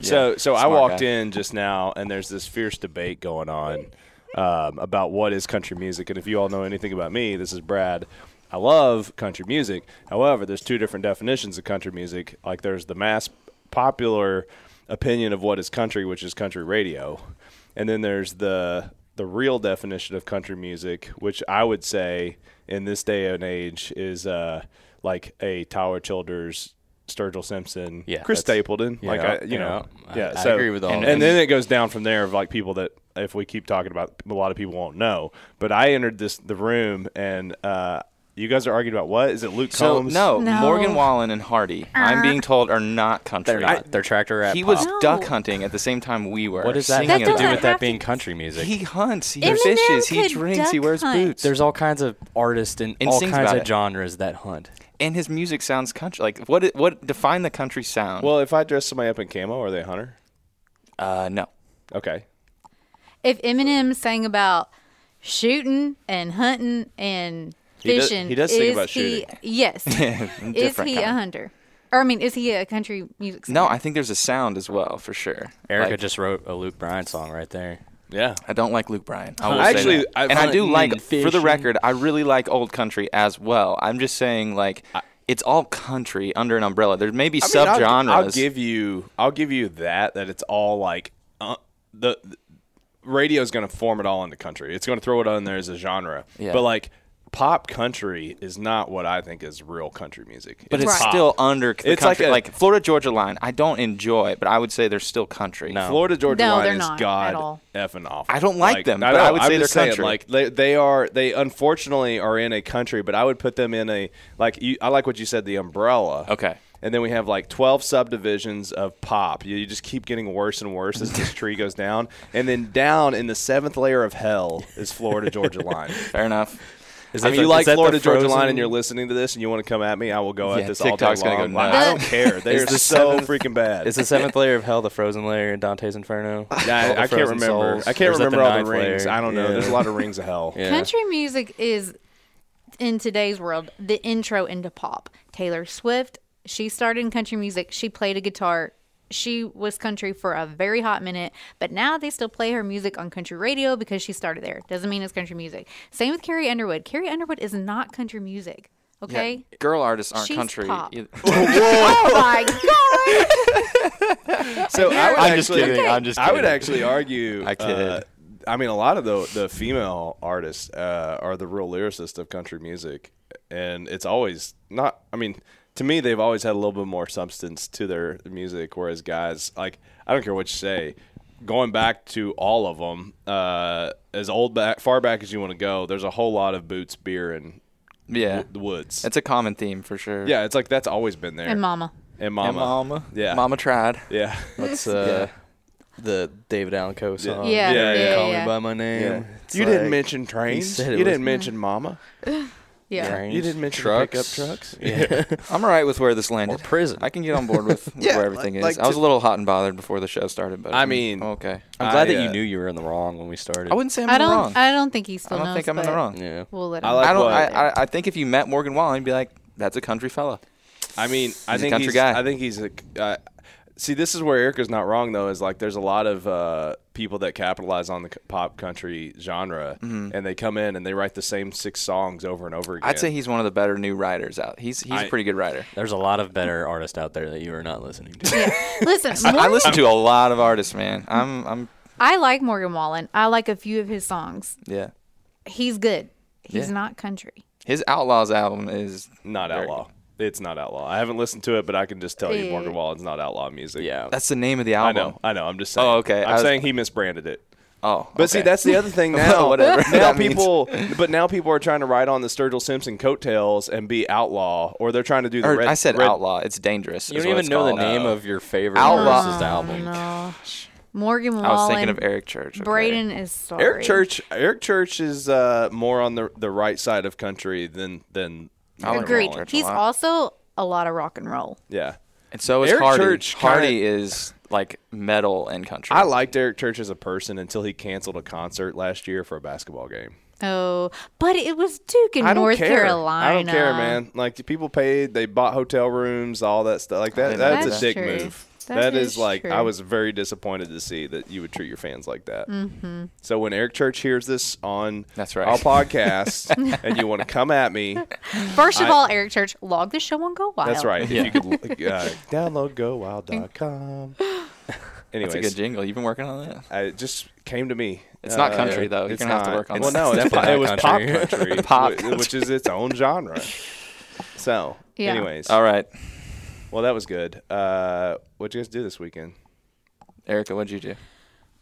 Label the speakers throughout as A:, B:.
A: So, so I walked
B: guy.
A: in just now, and there's this fierce debate going on um, about what is country music. And if you all know anything about me, this is Brad. I love country music. However, there's two different definitions of country music. Like there's the mass popular opinion of what is country, which is country radio, and then there's the the real definition of country music, which I would say in this day and age is uh, like a Tyler Childers. Sturgill Simpson,
B: Yeah,
A: Chris Stapleton, like I, you know,
B: yeah, I-
A: yeah.
B: I agree with all
A: and, and then it goes down from there of like people that if we keep talking about, a lot of people won't know. But I entered this the room and uh, you guys are arguing about what is it? Luke
B: So
A: Combs?
B: no,
C: No.
B: Morgan Wallen and Hardy, I'm being told, are not country.
D: They're not. They're tractor rap.
B: he was
D: pop.
C: No.
B: duck hunting at the same time we were.
D: What does that
B: singing
D: have to
B: about
D: do
C: doesn't
D: with that
C: have
D: being
C: to-
D: country music?
B: He hunts. He
C: Eminem
B: fishes. He
C: could
B: drinks. He
C: duck
B: wears
C: hunt.
B: boots.
D: There's all kinds of artists in
B: And
D: all
B: sings
D: kinds
B: about
D: of
B: it.
D: genres that hunt.
B: and his music sounds country. Like what? it- What define the country sound?
A: Well, if I dress somebody up in camo, are they a hunter?
B: uh, no.
A: Okay.
C: If Eminem sang about shooting and hunting and
A: He does- he does sing
C: is
A: about
C: he,
A: shooting.
C: Yes. is
B: Different
C: he a hunter? Or I mean, is he a country music singer?
B: No, I think there's a sound as well for sure.
D: Erica
B: Like,
D: just wrote a Luke Bryan song right there.
A: Yeah.
B: I don't like Luke Bryan. I will
A: I
B: say
A: actually-
B: that.
A: I
B: and I do like,
D: and
B: for the record, I really like old country as well. I'm just saying, like, it's all country under an umbrella. There may be
A: I mean, I'll-
B: subgenres.
A: I'll, give you. I'll give you that. That it's all like uh, the, the radio's going to form it all into country. It's going to throw it on there as a genre.
B: Yeah.
A: But like pop country is not what I think is real country music.
B: but it's
C: Right.
B: still under the
A: It's like a-
B: like, Florida Georgia line. I don't enjoy, but I would say they're still country.
D: No.
A: Florida Georgia
C: No,
A: line is god effing awful.
B: I don't like them,
A: I
B: but
A: know,
B: I would
A: I'm
B: say they're
A: saying,
B: country.
A: Like they, they are. They unfortunately are in a country, but I would put them in a like. You, I like what you said. The umbrella.
B: Okay.
A: And then we have like 12 subdivisions of pop. You, you just keep getting worse and worse as this tree goes down. And then down in the seventh layer of hell is Florida Georgia line.
B: Fair enough.
D: Is
A: if
D: that
A: you
D: the-
A: like
D: that
A: Florida Georgia line and you're listening to this and you want to come at me, I will go
B: Yeah,
A: at this all day
B: TikTok's gonna
A: long.
B: go
A: Like. I don't care. They are
D: the
A: so
D: seventh-
A: freaking bad.
D: Is the seventh layer of hell the frozen layer in Dante's Inferno?
A: Yeah, I, I can't remember.
D: souls?
A: I can't
D: is that
A: remember all the
D: ninth
A: rings.
D: layer?
A: I don't know.
D: Yeah.
A: There's a lot of rings of hell.
D: Yeah.
C: Country music is, in today's world, the intro into pop. Taylor Swift, she started in country music. She played a guitar. She was country for a very hot minute, but now they still play her music on country radio because she started there. Doesn't mean it's country music. Same with Carrie Underwood. Carrie Underwood is not country music. Okay?
B: Yeah, girl artists aren't
C: She's
B: country.
C: pop.
B: either.
C: Oh my god!
A: So I would
D: I'm just
A: actually,
D: kidding. I'm just Kidding.
A: I would actually argue.
B: I kid.
A: uh, I mean, a lot of the the female artists uh, are the real lyricists of country music, and it's always not. I mean, to me, they've always had a little bit more substance to their music, whereas guys, like, I don't care what you say. Going back to all of them, uh, as old back, far back as you want to go, there's a whole lot of boots, beer, and
B: yeah.
A: w- the woods.
B: It's a common theme for sure.
A: yeah, it's like that's always been there.
C: and Mama.
A: And mama,
B: And mama.
A: Yeah.
B: Mama tried.
A: yeah.
D: That's uh, the David Allan Coe song.
C: Yeah,
A: Yeah, yeah.
D: Call
C: yeah.
D: me by my name. It's
A: You didn't mention trains. You didn't mention mama.
C: Yeah.
D: Trains,
A: You didn't mention
D: trucks,
A: pickup trucks.
D: Yeah.
B: I'm all right with where this landed.
D: Or prison.
B: I can get on board with
A: Yeah,
B: where everything
A: like-
B: is.
A: like
B: I was a little hot and bothered before the show started, but
A: I mean-
B: okay.
D: I'm glad
A: I,
D: that you
A: uh,
D: knew you were in the wrong when we started.
B: I wouldn't say I'm
C: I
B: in the
C: don't.
B: wrong.
C: I don't think he still
B: I don't
C: knows.
B: think I'm in the wrong.
D: Yeah.
C: We'll let him.
A: I like
B: I don't.
A: what-
B: I, I, I think if you met Morgan Wallen, you'd be like, "That's a country fella."
A: I mean, I
B: He's a
A: think
B: country
A: he's,
B: guy.
A: I think he's a. Uh, see, this is where Erica's not wrong though. Is like there's a lot of uh, people that capitalize on the c- pop country genre, and they come in and they write the same six songs over and over again.
B: I'd say he's one of the better new writers out. He's he's a
A: I-
B: pretty good writer.
D: There's a lot of better artists out there that you are not listening to.
C: Yeah. Listen,
B: I, I listen to a lot of artists, man. I'm I'm
C: I like Morgan Wallen. I like a few of his songs.
B: yeah.
C: He's good. He's
B: Yeah.
C: not country.
B: His Outlaws album is
A: Not
B: very
A: outlaw. It's not outlaw. I haven't listened to it, but I can just tell you Morgan. Wallen's not outlaw music.
D: Yeah.
B: That's the name of the album.
A: I know. I know. I'm just saying.
B: Oh, okay. I
A: I'm
B: was-
A: saying he misbranded it.
B: Oh,
A: But see, that's the other thing now.
B: Whatever
A: Now people, but now people are trying to ride on the Sturgill Simpson coattails and be outlaw, or they're trying to do the
B: Or
A: red.
B: I said
A: red-
B: outlaw. It's dangerous.
D: You don't even
B: it's
D: know the name
A: Oh.
D: of your favorite
B: Outlaw.
D: versus album.
C: No. Morgan Wallen.
B: I was thinking of Eric Church. okay.
C: Braden is sorry.
A: Eric Church. Eric Church is uh, more on the the right side of country than than.
B: I like
C: Agreed.
A: Wallen.
B: Church a
C: He's
B: lot.
C: also a lot of rock and roll.
A: Yeah,
B: And so is
A: Eric
B: Hardy.
A: Church kinda-
B: Hardy is like metal and country.
A: I liked Eric Church as a person until he canceled a concert last year for a basketball game.
C: Oh, but it was Duke in
A: I don't
C: North
A: care.
C: Carolina.
A: I don't care, man. Like the people paid, they bought hotel rooms, all that stuff. Like that.
B: didn't
A: That's a
B: that.
A: dick
C: True.
A: move.
C: That
A: that
C: is
A: is, like
C: true.
A: I was very disappointed to see that you would treat your fans like that. Mm-hmm. So when Eric Church hears this on
B: That's right.
A: our podcast, and you want to come at me,
C: First of
A: I-
C: all, Eric Church, log the show on Go Wild.
A: that's right.
B: Yeah.
A: If you could uh, download GoWild.com. Anyways,
B: That's a good jingle. You've been working on that.
A: I, it just came to me.
B: It's not country, though. You're gonna have to work on
A: Well, no,
D: It's
A: it's pop, it was
D: not
A: pop
D: country.
A: country,
B: Pop
A: wh- which is its own genre. So,
C: Yeah.
A: anyways,
B: All right,
A: well, that was good. Uh, what'd you guys do this weekend?
B: Erica, what'd you do?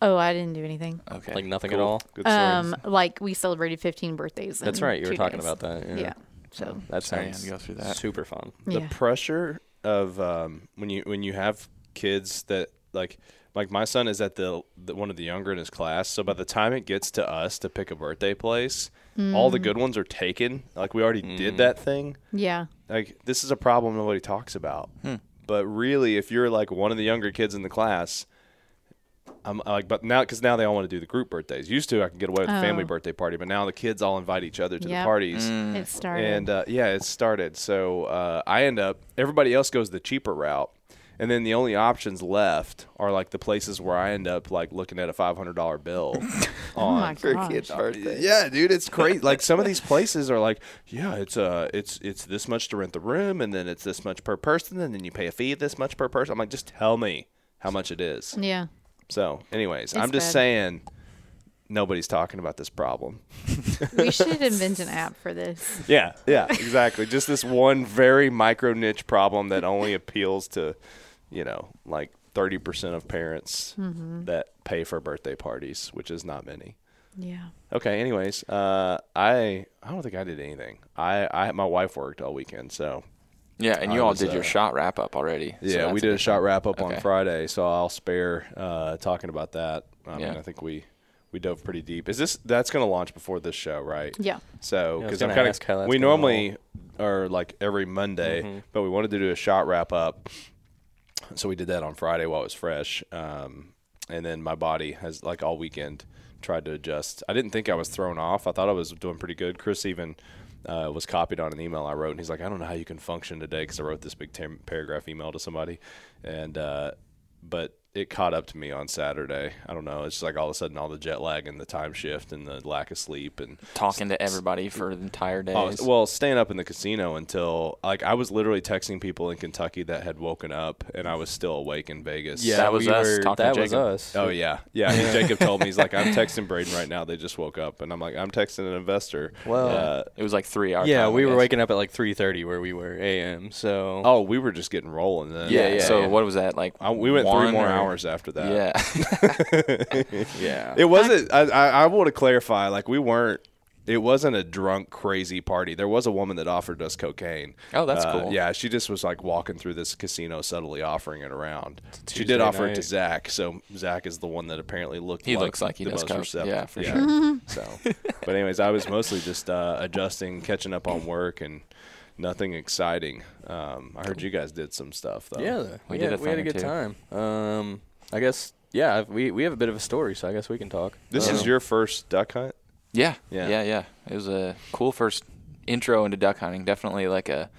C: Oh, I didn't do anything.
B: Okay.
D: Like nothing
A: Cool.
D: at all.
A: Good stories.
C: Um, like we celebrated 15 birthdays.
D: That's
C: in
D: right. You were
C: two
D: talking
C: days.
D: about that. Yeah.
C: Yeah. So
D: That
B: Sorry, I had
D: sounds
B: to go through that.
D: super fun.
A: the
C: yeah.
A: pressure of um, when you when you have kids that like like my son is at the, the one of the younger in his class so by the time it gets to us to pick a birthday place all
C: Mm.
A: the good ones are taken like we already did that thing
C: yeah.
A: like this is a problem nobody talks about but really if you're like one of the younger kids in the class I'm like but now because now they all want to do the group birthdays used to i could get away with a family
C: Oh.
A: birthday party but now the kids all invite each other to
C: Yep.
A: the parties
C: It started.
A: and uh, yeah, it started. So uh, I end up. Everybody else goes the cheaper route, and then the only options left are like the places where I end up like looking at a five hundred dollar bill
C: oh my
A: on.
C: gosh.
B: birthday.
A: Yeah, dude, it's crazy. like some of these places are like, yeah, it's uh, it's it's this much to rent the room, and then it's this much per person, and then you pay a fee of this much per person. I'm like, just tell me how much it is.
C: Yeah.
A: So, anyways,
C: It's
A: I'm just
C: bad.
A: saying. Nobody's talking about this problem.
C: We should invent an app for this.
A: Yeah, yeah, exactly. Just this one very micro niche problem that only appeals to, you know, like 30% of parents that pay for birthday parties, which is not many.
C: Yeah.
A: Okay, anyways, uh, I I don't think I did anything. I, I my wife worked all weekend, so
B: Yeah, and you
A: I
B: all
A: was,
B: did your
A: uh,
B: shot wrap up already.
A: yeah,
B: that's
A: we did a
B: good
A: shot wrap up
B: Okay.
A: on Friday, so I'll spare uh, talking about that. I mean,
B: Yeah.
A: I think we we dove pretty deep. Is this that's going to launch before this show, right?
C: Yeah.
A: So
D: Yeah, I was
A: because I'm kind of we
D: gonna
A: normally are like every Monday,
D: Mm-hmm.
A: but we wanted to do a shot wrap up, so we did that on Friday while it was fresh. Um, and then my body has like all weekend tried to adjust. I didn't think I was thrown off. I thought I was doing pretty good. Chris even. Uh, was copied on an email I wrote, and he's like, "I don't know how you can function today," because I wrote this big tam- paragraph email to somebody, and uh, but it caught up to me on Saturday. I don't know. It's just like all of a sudden, all the jet lag and the time shift and the lack of sleep and
B: Talking to everybody for the entire day.
A: Oh, well, staying up in the casino until like I was literally texting people in Kentucky that had woken up and I was still awake in Vegas.
D: Yeah,
B: That was
D: we
B: us
D: were-
B: talking to
D: That was us.
A: Oh yeah, yeah. Jacob told me he's like, I'm texting Braden right now. They just woke up, and I'm like, I'm texting an investor.
D: Well,
A: Uh,
B: it was like three hours.
D: yeah, we were waking up at like 3:30 where we were a.m. So
A: oh, we were just getting rolling then.
B: Yeah,
D: Yeah, yeah,
B: So
D: yeah.
B: what was that like?
A: I, we went three more
B: or-
A: hours after that.
B: Yeah.
D: yeah.
A: It wasn't. I, I, I want to clarify. Like we weren't. It wasn't a drunk, crazy party. There was a woman that offered us cocaine.
B: Oh, that's
A: Uh,
B: cool.
A: Yeah, she just was like walking through this casino, subtly offering it around. She did offer it to. Zach. So Zach is the one that apparently looked.
B: He
A: like
B: looks like he
A: the
B: does
A: most
B: coke.
A: receptive.
B: Yeah, for sure.
A: So, but anyways, I was mostly just uh, adjusting, catching up on work, and nothing exciting. Um, I heard you guys did some stuff though.
D: Yeah,
B: We
D: we,
B: did
D: had,
B: a
D: we had a good
B: two.
D: time. Um, I guess yeah, we we have a bit of a story, so I guess we can talk.
A: This
D: Um,
A: is your first duck hunt.
B: Yeah,
A: Yeah.
B: yeah, yeah, It was a cool first intro into duck hunting. Definitely like a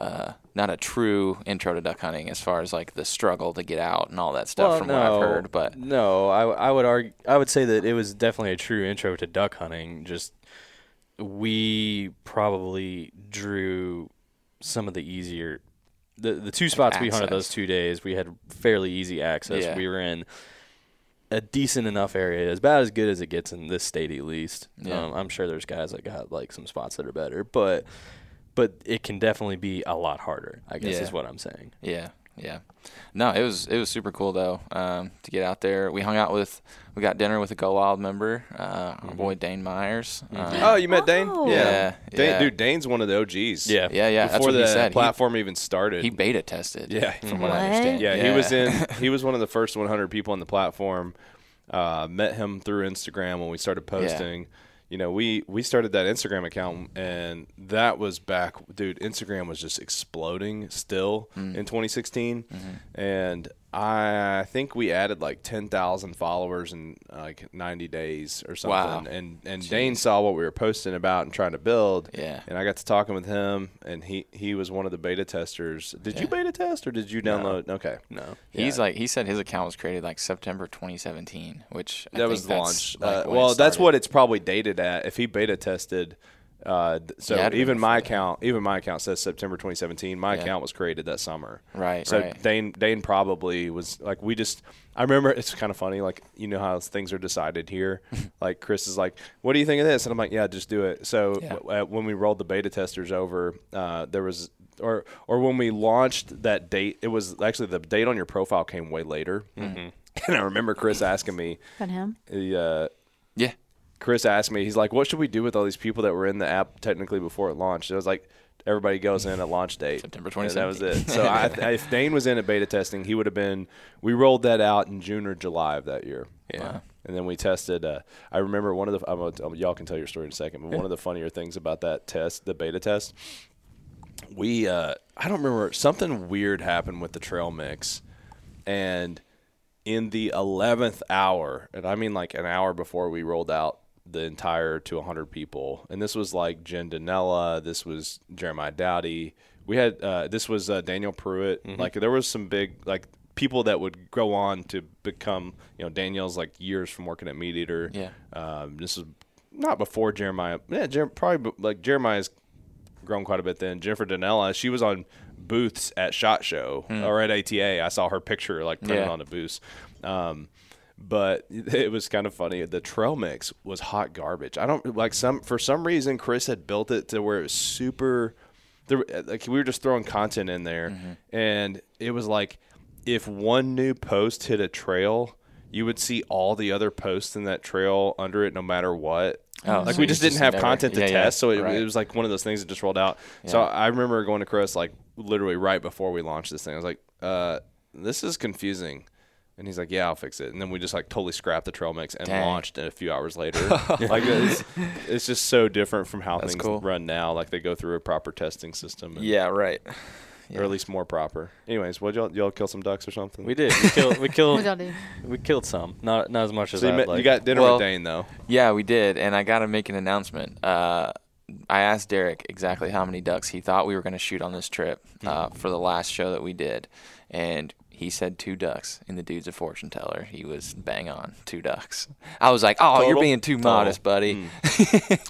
B: uh, not a true intro to duck hunting as far as like the struggle to get out and all that stuff
D: well,
B: from
D: no,
B: what I've heard. But
D: no, I I would argue I would say that it was definitely a true intro to duck hunting. Just we probably drew some of the easier the the two spots we hunted those two days. We had fairly easy access.
B: Yeah.
D: We were in a decent enough area, as bad as good as it gets in this state at least.
B: Yeah.
D: Um, I'm sure there's guys that got like some spots that are better, but but it can definitely be a lot harder. I guess
B: Yeah.
D: is what I'm saying.
B: Yeah, yeah. No, it was it was super cool though um, to get out there. We hung out with we got dinner with a Go Wild member, uh, our boy Dane Myers. Um,
A: Oh, you met Dane?
C: Oh.
B: Yeah,
A: Dane,
B: yeah.
A: dude, Dane's one of the OGs.
D: Yeah.
B: yeah, yeah. That's
A: Before
B: what
A: the
B: he said. He-
A: platform even started.
B: He, beta tested.
A: Yeah.
B: from what, I understand.
A: Yeah, he was in. He was one of the first 100 people on the platform. Uh, met him through Instagram when we started posting. You know, we we started that Instagram account, and that was back, dude. Instagram was just exploding still
B: Mm.
A: in 2016,
B: Mm-hmm.
A: and I think we added like 10,000 followers in like 90 days or something.
B: Wow.
A: And and Dane saw what we were posting about and trying to build.
B: Yeah.
A: And I got to talking with him, and he he was one of the beta testers. Did you beta test or did you download? Okay.
D: No.
B: He's like he said his account was created like September 2017, which I
A: that
B: think
A: was the
B: that's,
A: launch.
B: like,
A: Uh, well, that's what it's probably dated at. If he beta tested, uh, so
B: Yeah,
A: even my
B: that.
A: account, even my account says September 2017. My
B: Yeah.
A: account was created that summer.
B: Right,
A: So
B: right.
A: Dane Dane probably was like we just. I remember it's kind of funny. Like you know how things are decided here. like Chris is like, "What do you think of this?" And I'm like, "Yeah, just do it." So
B: Yeah.
A: w- uh, when we rolled the beta testers over, uh, there was. Or, or when we launched that date, it was actually the date on your profile came way later. Mm-hmm. And I remember Chris asking me,
C: But him.
A: he, uh,
B: yeah.
A: Chris asked me, he's like, "What should we do with all these people that were in the app technically before it launched?" I was like, "Everybody goes in at launch date,
B: September
A: And that was it. So I, if Dane was in at beta testing, he would have been. We rolled that out in June or July of that year.
D: Yeah.
A: And then we tested. Uh, I remember one of the. Y'all can tell your story in a second, but one of the funnier things about that test, the beta test, we. Uh, I don't remember something weird happened with the trail mix, and in the 11th hour, and I mean like an hour before we rolled out the entire to 100 people, and this was like Jen Danella, this was Jeremiah Doughty, we had uh, this was uh, Danielle Prewett, like there was some big like people that would go on to become, you know, Danielle's like years from working at Meat Eater.
B: Yeah.
A: Um, this is not before Jeremiah. Yeah, Jer- probably like Jeremiah's grown quite a bit then. Jennifer Danella, she was on booths at Shot Show or at ATA. I saw her picture like printed
B: Yeah.
A: on the booths. Um, but it was kind of funny. The trail mix was hot garbage. I don't like some for some reason Chris had built it to where it was super. There, like we were just throwing content in there, and it was like if one new post hit a trail, you would see all the other posts in that trail under it, no matter what.
B: Oh,
A: like
B: so
A: we just
B: just
A: didn't have
B: never-
A: content to
B: yeah, yeah,
A: test, so it,
B: right.
A: it was like one of those things that just rolled out. So I remember going to Chris like literally right before we launched this thing. I was like, uh, "This is confusing," and he's like, "Yeah, I'll fix it." And then we just like totally scrapped the trail mix and
B: Dang.
A: launched it a few hours later. like it's, it's just so different from how
B: That's
A: things
B: cool.
A: run now. Like they go through a proper testing system, and,
D: Yeah, right.
A: or at least more proper. Anyways, what y'all y'all kill some ducks or something?
D: We did. We killed. We killed.
C: What y'all do?
D: we killed some. Not not as much as
A: So you,
D: I
A: met,
D: like.
A: you got dinner
B: Well-
A: with Dane though.
B: Yeah, we did, and I got to make an announcement. Uh, I asked Derek exactly how many ducks he thought we were going to shoot on this trip uh,
A: Hmm.
B: for the last show that we did, and he said two ducks. And the dude's a fortune teller. He was bang on two ducks. I was like, "Oh, you're being too
A: Total.
B: modest, buddy.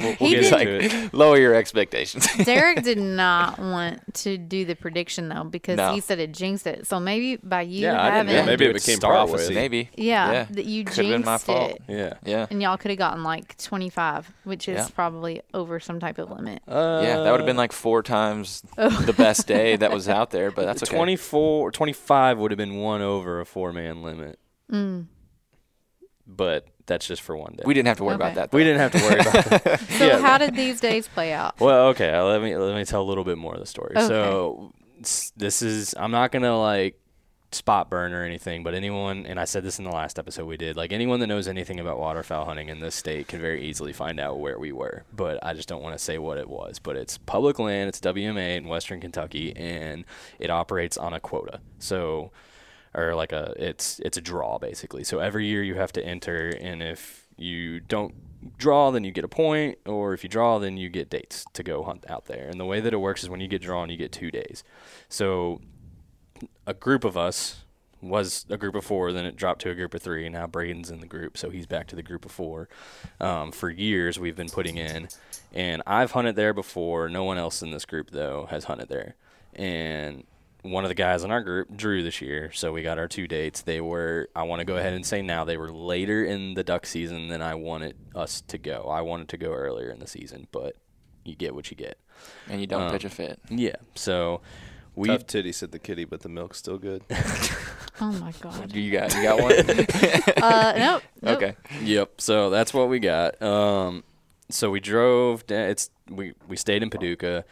D: we'll
C: He
D: get
C: did-
D: into it.
B: Lower your expectations."
C: Derek did not want to do the prediction though because
B: No.
C: he said it jinxed it. So maybe by you
D: Yeah,
C: having.
A: Yeah, maybe it became
D: start
A: prophecy.
D: with.
B: Maybe.
C: yeah,
B: Yeah.
C: that you
B: Could've been my
C: jinxed
B: fault.
C: it.
D: Yeah.
B: Yeah.
C: And y'all could have gotten like 25, which is
B: Yeah.
C: probably over some type of limit.
D: Uh,
B: Yeah, that would have been like four times the best day that was out there, but that's okay.
D: 24 or 25 would have been one over a four man limit.
C: Mm.
D: But that's just for one day.
B: We didn't have to worry
C: Okay.
B: about that.
D: We didn't have to worry about that.
C: So
D: Yeah.
C: how did these days play out?
D: Well, okay, uh, let me let me tell a little bit more of the story. So this is I'm not gonna like spot burn or anything, but anyone and I said this in the last episode we did, like anyone that knows anything about waterfowl hunting in this state can very easily find out where we were. But I just don't want to say what it was. But it's public land, it's WMA in Western Kentucky, and it operates on a quota. So or like a it's it's a draw basically. So every year you have to enter, and if you don't draw, then you get a point, or if you draw, then you get dates to go hunt out there. And the way that it works is when you get drawn, you get two days. So a group of us was a group of four, then it dropped to a group of three, and now Braden's in the group, so he's back to the group of four. Um, for years, we've been putting in, and I've hunted there before. No one else in this group though has hunted there, and one of the guys in our group drew this year, so we got our two dates. They were I want to go ahead and say now they were later in the duck season than I wanted us to go. I wanted to go earlier in the season, but you get what you get.
B: And you don't
D: Um,
B: pitch a fit.
D: Yeah. So we
A: Tough titty, said the kitty, but the milk's still good.
C: Oh my god.
B: Do you got you got one.
C: Uh, nope. nope.
B: okay.
D: Yep. So that's what we got. Um, so we drove. da- It's we we stayed in Paducah.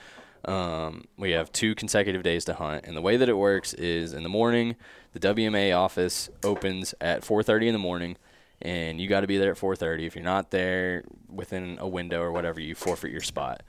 D: Um, we have two consecutive days to hunt, and the way that it works is in the morning, the WMA office opens at 4:30 in the morning, and you got to be there at 4:30. If you're not there within a window or whatever, you forfeit your spot.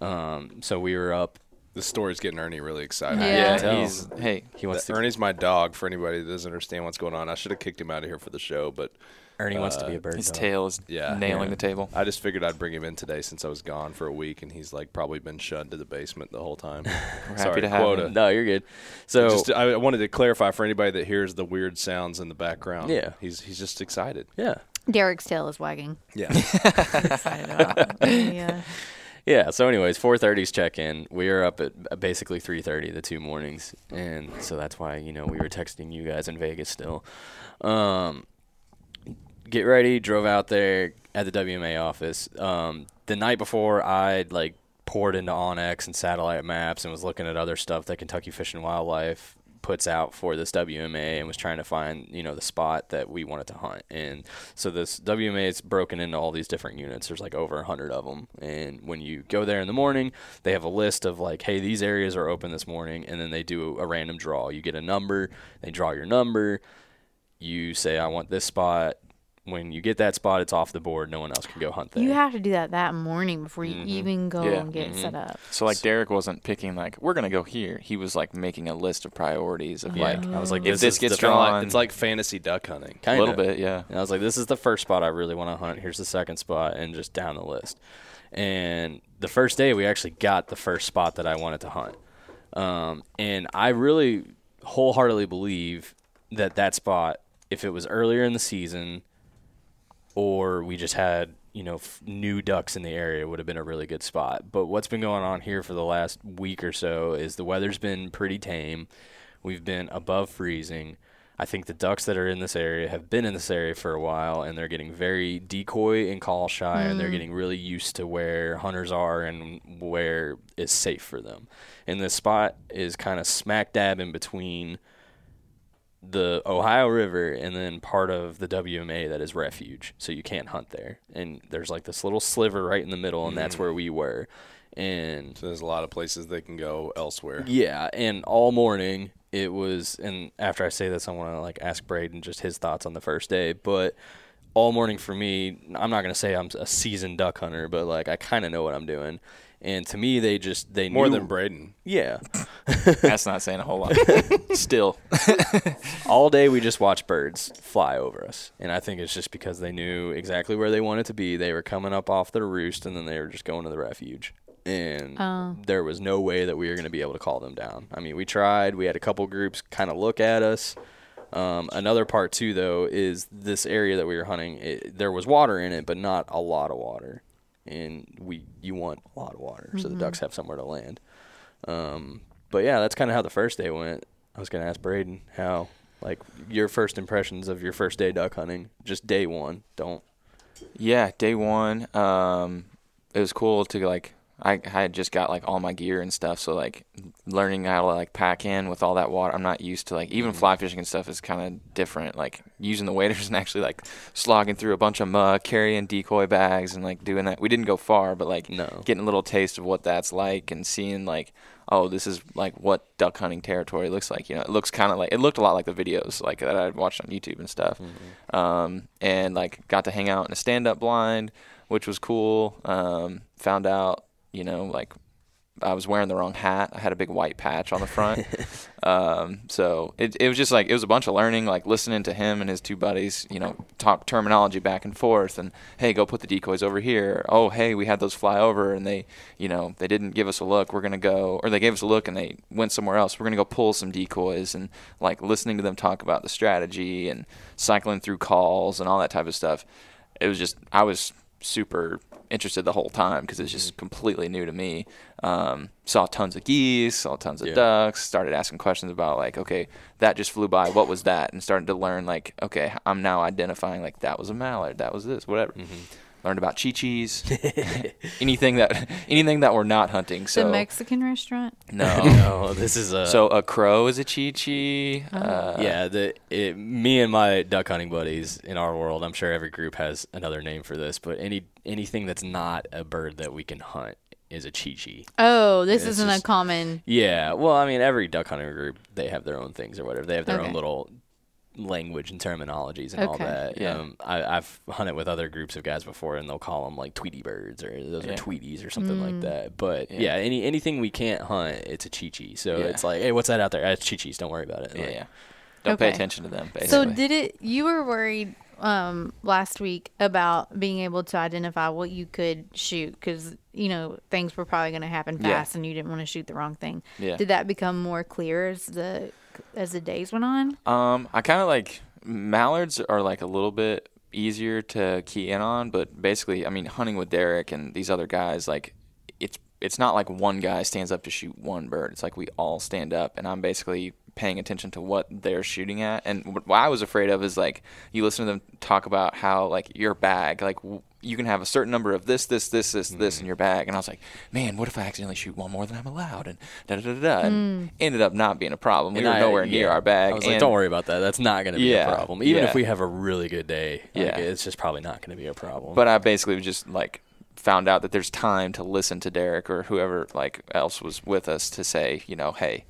D: Um, so we were up.
A: This story's getting Ernie really excited.
C: Yeah.
B: Yeah, he's hey.
D: He wants
A: That-
D: to.
A: Ernie's my dog. For anybody that doesn't understand what's going on, I should have kicked him out of here for the show, but
D: Ernie wants to be
A: uh,
D: a bird.
B: His
D: dog.
B: tail is
A: Yeah.
B: nailing
D: Yeah.
B: the table.
A: I just figured I'd bring him in today since I was gone for a week, and he's like probably been shunned to the basement the whole time.
B: We're
A: Sorry,
B: happy to have
A: quota.
B: him.
D: No, you're good. So
A: just, I wanted to clarify for anybody that hears the weird sounds in the background.
D: Yeah.
A: he's he's just excited.
D: yeah.
C: Derek's tail is wagging.
A: Yeah,
C: Excited about. yeah.
D: Yeah. So, anyways, 4:30's check in. We were up at uh, basically 3:30 the two mornings, and so that's why you know we were texting you guys in Vegas still. Um, get ready. Drove out there at the WMA office. Um, the night before, I'd like poured into onX and satellite maps and was looking at other stuff that Kentucky Fish and Wildlife puts out for this WMA and was trying to find you know the spot that we wanted to hunt. And so this WMA is broken into all these different units. There's like over hundred of them and when you go there in the morning they have a list of like hey these areas are open this morning. And then they do a random draw. You get a number. They draw your number. You say I want this spot when you get that spot it's off the board no one else can go hunt there
C: You have to do that that morning before you even go
B: Yeah.
C: and get set up.
B: So like Derek wasn't picking like we're gonna go here. He was like making a list of priorities of
D: yeah
B: like
D: I was like
B: if
D: this,
B: this gets drawn-
A: like- it's like fantasy duck hunting.
B: Kind of a little bit, yeah.
D: And I was like, this is the first spot I really want to hunt. Here's the second spot, and just down the list. And the first day, we actually got the first spot that I wanted to hunt. Um, and I really wholeheartedly believe that that spot, if it was earlier in the season, or we just had you know f- new ducks in the area, would have been a really good spot. But what's been going on here for the last week or so is the weather's been pretty tame. We've been above freezing. I think the ducks that are in this area have been in this area for a while, and they're getting very decoy and call shy, and they're mm. getting really used to where hunters are and where is safe for them. And this spot is kind of smack dab in between the Ohio River and then part of the WMA that is refuge, so you can't hunt there. And there's like this little sliver right in the middle, and that's mm. where we were. And
A: So there's a lot of places they can go elsewhere.
D: yeah, and all morning it was. And after I say this, I want to like ask Braden just his thoughts on the first day. But all morning for me, I'm not gonna say I'm a seasoned duck hunter, but like I kind of know what I'm doing. And to me, they just they
A: More
D: knew,
A: than Braden.
D: yeah.
B: That's not saying a whole lot. Still.
D: all day we just watched birds fly over us and i think it's just because they knew exactly where they wanted to be they were coming up off their roost and then they were just going to the refuge and
C: Oh.
D: there was no way that we were going to be able to call them down i mean we tried we had a couple groups kind of look at us um, another part too though is this area that we were hunting it, there was water in it but not a lot of water and we you want a lot of water so the ducks have somewhere to land um, but yeah, that's kind of how the first day went. I was gonna ask Braden how, like, your first impressions of your first day duck hunting, just day one. Don't.
B: Yeah, day one. Um, it was cool to like. I, I had just got like all my gear and stuff, so like learning how to like pack in with all that water. I'm not used to like even fly fishing and stuff is kind of different. Like using the waders and actually like slogging through a bunch of mud, carrying decoy bags and like doing that. We didn't go far, but like
D: No.
B: getting a little taste of what that's like and seeing like oh this is like what duck hunting territory looks like. You know, it looks kind of like it looked a lot like the videos like that I'd watched on YouTube and stuff. Um, and like got to hang out in a stand up blind, which was cool. Um, found out you know like I was wearing the wrong hat. I had a big white patch on the front. um, so it, it was just like it was a bunch of learning, like listening to him and his two buddies, you know, talk terminology back and forth. And hey, go put the decoys over here. Oh, hey, we had those fly over, and they, you know, they didn't give us a look. We're gonna go, or they gave us a look and they went somewhere else. We're gonna go pull some decoys and like listening to them talk about the strategy and cycling through calls and all that type of stuff. It was just I was super interested the whole time because it's just completely new to me. Um, saw tons of geese, saw tons of
D: Yeah.
B: ducks, started asking questions about like, okay, that just flew by. What was that? And started to learn like, okay, I'm now identifying like that was a mallard, that was this, whatever.
D: Mm-hmm.
B: Learned about chi-chis, anything that anything that we're not hunting. So
C: the Mexican restaurant.
B: no.
D: no, this is a
B: So a crow is a chi-chi. Uh,
D: yeah. The it, me and my duck hunting buddies in our world. I'm sure every group has another name for this, but any anything that's not a bird that we can hunt is a chi chi.
C: Oh, this
D: It's
C: isn't
D: just-
C: a common.
D: Yeah, well, I mean, every duck hunting group they have their own things or whatever. They have their
C: Okay.
D: own little language and terminologies and all that.
B: Yeah.
D: Um, I, I've hunted with other groups of guys before, and they'll call them like Tweety birds or those
B: Yeah.
D: are Tweeties or something
C: Mm.
D: like that. But
B: Yeah.
D: yeah. any anything we can't hunt, it's a chi chi. So
B: Yeah.
D: it's like, hey, what's that out there? That's chi chis. Don't worry about it.
B: Yeah,
D: Like,
B: yeah. Don't pay attention to them. Basically.
C: So did it? You were worried um, last week about being able to identify what you could shoot because you know things were probably going to happen
B: Yeah.
C: fast, and you didn't want to shoot the wrong thing.
B: Yeah.
C: Did that become more clear as the as the days went on?
B: Um, I kind of like mallards are like a little bit easier to key in on, but basically, I mean, hunting with Derek and these other guys, like it's it's not like one guy stands up to shoot one bird. It's like we all stand up, and I'm basically paying attention to what they're shooting at. And what I was afraid of is like you listen to them talk about how like your bag, like w- you can have a certain number of this, this, this, this, this in mm. your bag. And I was like, man, what if I accidentally shoot one more than I'm allowed? And da da da da. And mm. ended up not being a problem. We
D: And
B: were
D: I-
B: nowhere near our bag.
D: I was like, don't worry about that. That's not going to be
B: Yeah,
D: a problem. Even
B: yeah.
D: if we have a really good day, like,
B: Yeah.
D: it's just probably not going to be a problem.
B: But I basically just like found out that there's time to listen to Derek or whoever like else was with us to say, you know, hey,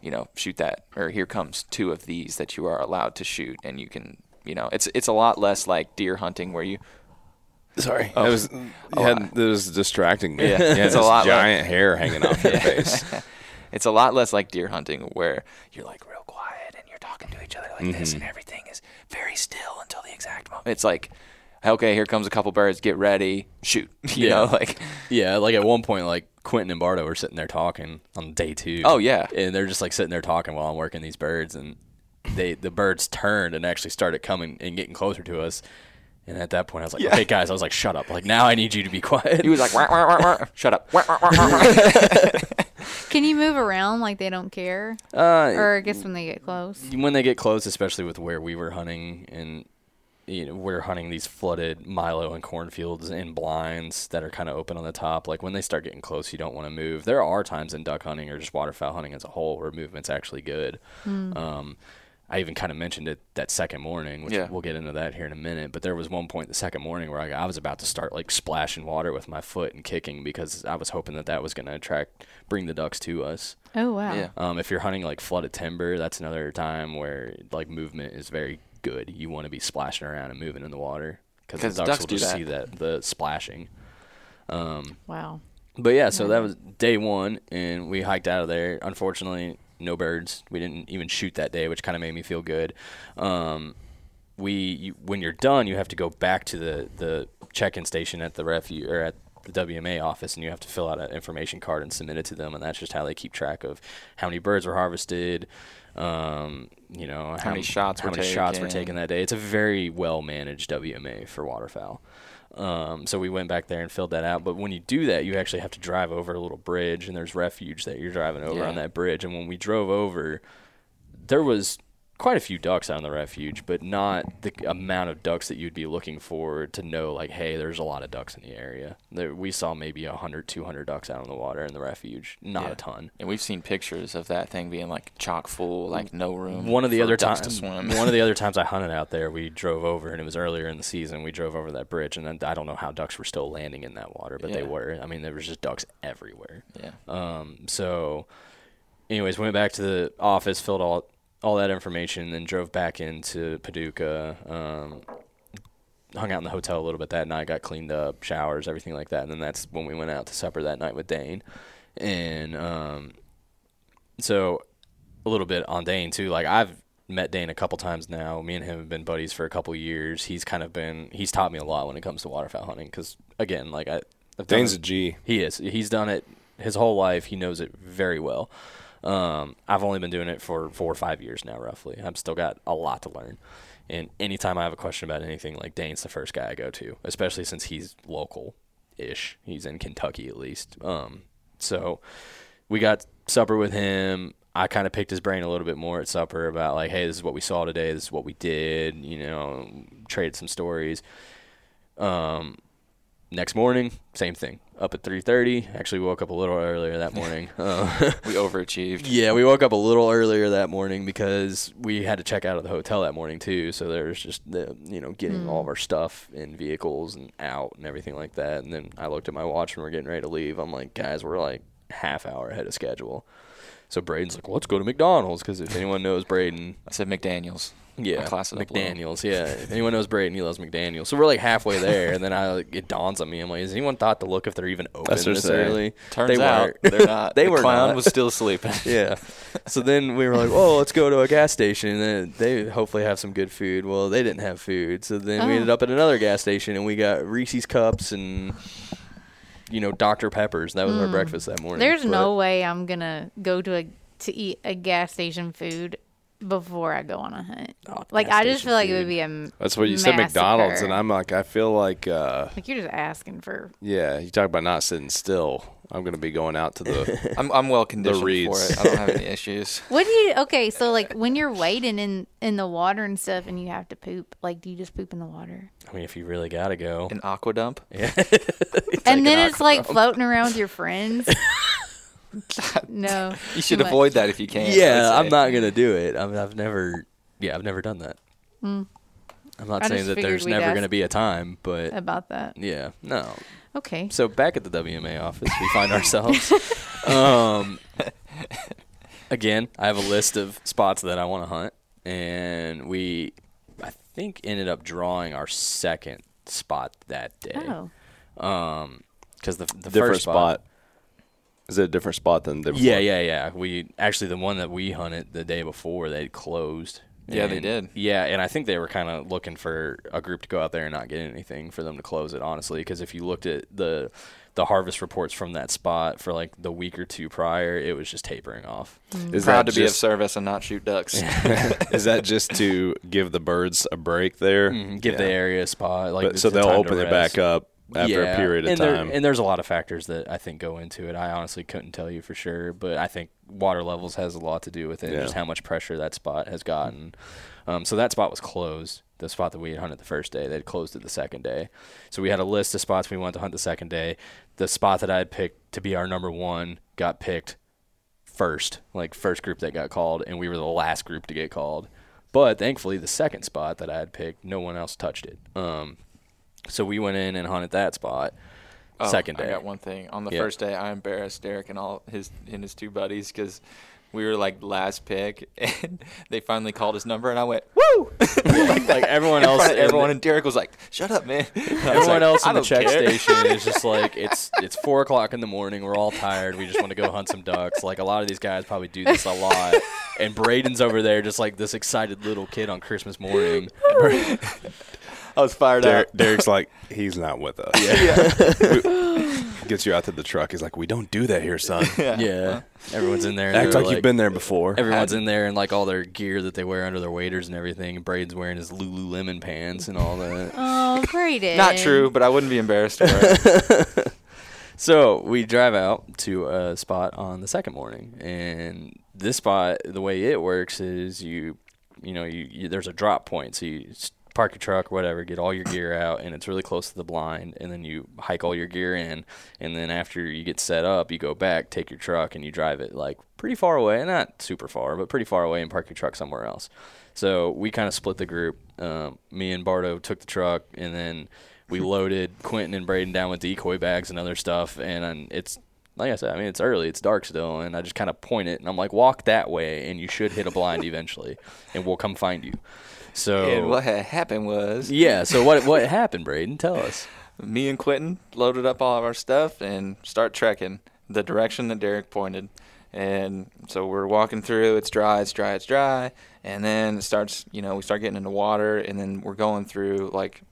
B: you know, shoot that or here comes two of these that you are allowed to shoot and you can, you know, it's it's a lot less like deer hunting where you
A: Sorry,
B: Oh.
A: it was had,
B: I-
A: it was distracting me.
B: Yeah,
A: you
B: it's a
A: this
B: lot like-
A: giant hair hanging off your face.
B: it's a lot less like deer hunting where you're like real quiet and you're talking to each other like this mm-hmm. and everything is very still until the exact moment. It's like okay, here comes a couple birds, get ready, shoot. You
D: Yeah.
B: know, like
D: Yeah, like at one point, like Quentin and Bardo were sitting there talking on day two.
B: Oh, yeah.
D: and they're just like sitting there talking while I'm working these birds, and they the birds turned and actually started coming and getting closer to us. And at that point, I was like,
B: Yeah.
D: "Okay, guys," I was like, "Shut up!" Like now, I need you to be quiet.
B: he was like wah, wah, wah, wah. shut up.
C: Can you move around like they don't care?
D: uh,
C: Or I guess when they get close.
D: when they get close, especially with where we were hunting and you know we're hunting these flooded milo and cornfields in blinds that are kind of open on the top. Like when they start getting close, you don't want to move. There are times in duck hunting or just waterfowl hunting as a whole where movement's actually good. Um, I even kind of mentioned it that second morning, which
B: Yeah.
D: we'll get into that here in a minute. But there was one point the second morning where I, I was about to start like splashing water with my foot and kicking because I was hoping that that was going to attract, bring the ducks to us.
C: Oh wow.
B: Yeah.
D: Um, if you're hunting like flooded timber, that's another time where like movement is very good. You want to be splashing around and moving in the water because the ducks,
B: ducks
D: will just
B: that.
D: see that the splashing. Um,
C: Wow.
D: but yeah, so that was day one, and we hiked out of there. Unfortunately, no birds. We didn't even shoot that day, which kind of made me feel good. Um, we you, when you're done, you have to go back to the the check-in station at the refuge or at the WMA office, and you have to fill out an information card and submit it to them, and that's just how they keep track of how many birds were harvested. Um, you know how,
B: many shots
D: how
B: were
D: many shots were
B: taken.
D: taken that day. It's a very well managed WMA for waterfowl. Um, so we went back there and filled that out. But when you do that, you actually have to drive over a little bridge, and there's refuge that you're driving over on that bridge. And when we drove over, there was quite a few ducks out on the refuge, but not the amount of ducks that you'd be looking for to know, like, hey, there's a lot of ducks in the area. There, we saw maybe 100, 200 ducks out on the water in the refuge, not
B: Yeah.
D: a ton.
B: And we've seen pictures of that thing being like chock full, like no room.
D: One of the other times,
B: to swim.
D: one of the other times I hunted out there, we drove over, and it was earlier in the season. We drove over that bridge, and I don't know how ducks were still landing in that water, but they were. I mean, there was just ducks everywhere.
B: yeah.
D: Um, so, anyways, went back to the office, filled all all that information, then drove back into Paducah. Um, hung out in the hotel a little bit that night, got cleaned up, showers, everything like that, and then that's when we went out to supper that night with Dane. And um, so, a little bit on Dane too. Like I've met Dane a couple times now. Me and him have been buddies for a couple years. He's kind of been he's taught me a lot when it comes to waterfowl hunting because again, like I. I've
A: Dane's
D: it-
A: a G.
D: he is. He's done it his whole life. He knows it very well. Um, I've only been doing it for four or five years now, roughly. I've still got a lot to learn. And anytime I have a question about anything, like Dane's the first guy I go to, especially since he's local ish. He's in Kentucky at least. Um, so we got supper with him. I kind of picked his brain a little bit more at supper about like, hey, this is what we saw today. This is what we did. You know, traded some stories. Um, next morning, same thing. Up at 3:30. Actually, woke up a little earlier that morning. uh,
B: We overachieved.
D: yeah, we woke up a little earlier that morning because we had to check out of the hotel that morning too. So there's just the you know getting all of our stuff in vehicles and out and everything like that. And then I looked at my watch and we're getting ready to leave. I'm like, guys, we're like half hour ahead of schedule. So Braden's like, let's go to McDonald's because if anyone knows Braden,
B: I said McDaniel's.
D: Yeah,
B: I classed a little.
D: McDaniel's. Yeah, if anyone knows Braden, he loves McDaniel's. So we're like halfway there, and then I it dawns on me. I'm like, has anyone thought to look if they're even open
A: That's what
D: this early?
B: Turns
D: they
B: out
D: weren't.
B: they're not.
D: they
B: the
D: were
B: clown
D: not.
B: was still sleeping.
D: yeah. So then we were like, "Oh, let's go to a gas station." And then they hopefully have some good food. Well, they didn't have food, so then we
C: Oh.
D: ended up at another gas station, and we got Reese's cups and you know Dr Peppers. That was our hmm. breakfast that morning.
C: There's
D: But-
C: no way I'm gonna go to a to eat a gas station food before I go on a hunt.
D: Oh,
C: like I just
D: station
C: feel like it would be a
A: That's what you said, McDonald's, and I'm like, I feel like, uh,
C: like you're just asking for.
A: yeah, you talk about not sitting still. I'm gonna be going out to the.
B: I'm I'm well conditioned for it. I don't have any issues.
C: What do you? Okay, so like when you're wading in in the water and stuff, and you have to poop, like do you just poop in the water?
D: I mean, if you really gotta go,
B: An aqua dump.
D: yeah.
C: and then
D: an
C: it's like floating around with your friends. no,
B: You should
C: too much.
B: avoid that if you can.
D: Yeah, I'm not gonna do it. I mean, I've never, yeah, I've never done that. I'm not
C: I
D: saying that there's never gonna be a time, but
C: about that.
D: yeah, no.
C: Okay.
D: So back at the WMA office, we find ourselves. um, again, I have a list of spots that I want to hunt, and we, I think, ended up drawing our second spot that day.
C: Oh,
D: Um, because the the
A: different
D: first
A: spot. Is it a different spot than the day
D: Yeah,
A: before?
D: yeah, yeah. We actually the one that we hunted the day before they closed.
B: Yeah, they
D: And-
B: did.
D: Yeah, and I think they were kind of looking for a group to go out there and not get anything for them to close it. Honestly, because if you looked at the the harvest reports from that spot for like the week or two prior, it was just tapering off.
A: Is
B: Proud
A: that
B: to be of
A: just,
B: service and not shoot ducks.
A: is that just to give the birds a break there?
D: Mhm, Give the area a spot, like
A: But, so
D: the
A: they'll
D: time to
A: open it
D: rest.
A: back up after a period of
D: and there-
A: time.
D: and there's a lot of factors that I think go into it. I honestly couldn't tell you for sure, but I think water levels has a lot to do with it,
A: Yeah.
D: just how much pressure that spot has gotten. Um, so that spot was closed. The spot that we had hunted the first day, they'd closed it the second day. So we had a list of spots we wanted to hunt the second day. The spot that I had picked to be our number one got picked first, like first group that got called, and we were the last group to get called. But thankfully, the second spot that I had picked, no one else touched it. Um, so we went in and hunted that spot.
B: Oh,
D: second day.
B: I got one thing. On the
D: Yeah.
B: first day, I embarrassed Derek and all his and his two buddies because we were like last pick, and they finally called his number, and I went woo,
D: like, like everyone
B: in
D: else,
B: everyone, and Derek was like, "Shut up, man."
D: Everyone
B: like,
D: else
B: "I
D: in the check
B: care."
D: station is just like it's it's four o'clock in the morning. We're all tired. We just want to go hunt some ducks. Like a lot of these guys probably do this a lot. And Braden's over there, just like this excited little kid on Christmas morning.
B: I was fired
A: Derek,
B: up.
A: Derek's like, he's not with us. Yeah. Gets you out to the truck. He's like, we don't do that here, son.
D: Yeah, everyone's in there. and
A: Act
D: they're
A: like, you've been there before.
D: Everyone's in there and like all their gear that they wear under their waders and everything. And Braden's wearing his Lululemon pants and all that.
C: oh, Braden.
B: Not true, but I wouldn't be embarrassed for it.
D: So we drive out to a spot on the second morning, and this spot, the way it works is you, you know, you, you there's a drop point, so you s- park your truck, whatever, get all your gear out, and it's really close to the blind, and then you hike all your gear in, and then after you get set up, you go back, take your truck, and you drive it like pretty far away, not super far, but pretty far away, and park your truck somewhere else. So we kind of split the group. Um, me and Bardo took the truck, and then we loaded Quentin and Braden down with decoy bags and other stuff. And, um, it's like I said, I mean, it's early, it's dark still, and I just kind of point it, and I'm like, walk that way, and you should hit a blind eventually, and we'll come find you. So
B: and what had happened was
D: yeah. So what what happened, Braden? Tell us.
B: me and Quentin loaded up all of our stuff and start trekking the direction that Derek pointed. And so we're walking through. It's dry. It's dry. It's dry. And then it starts. You know, we start getting into water, and then we're going through like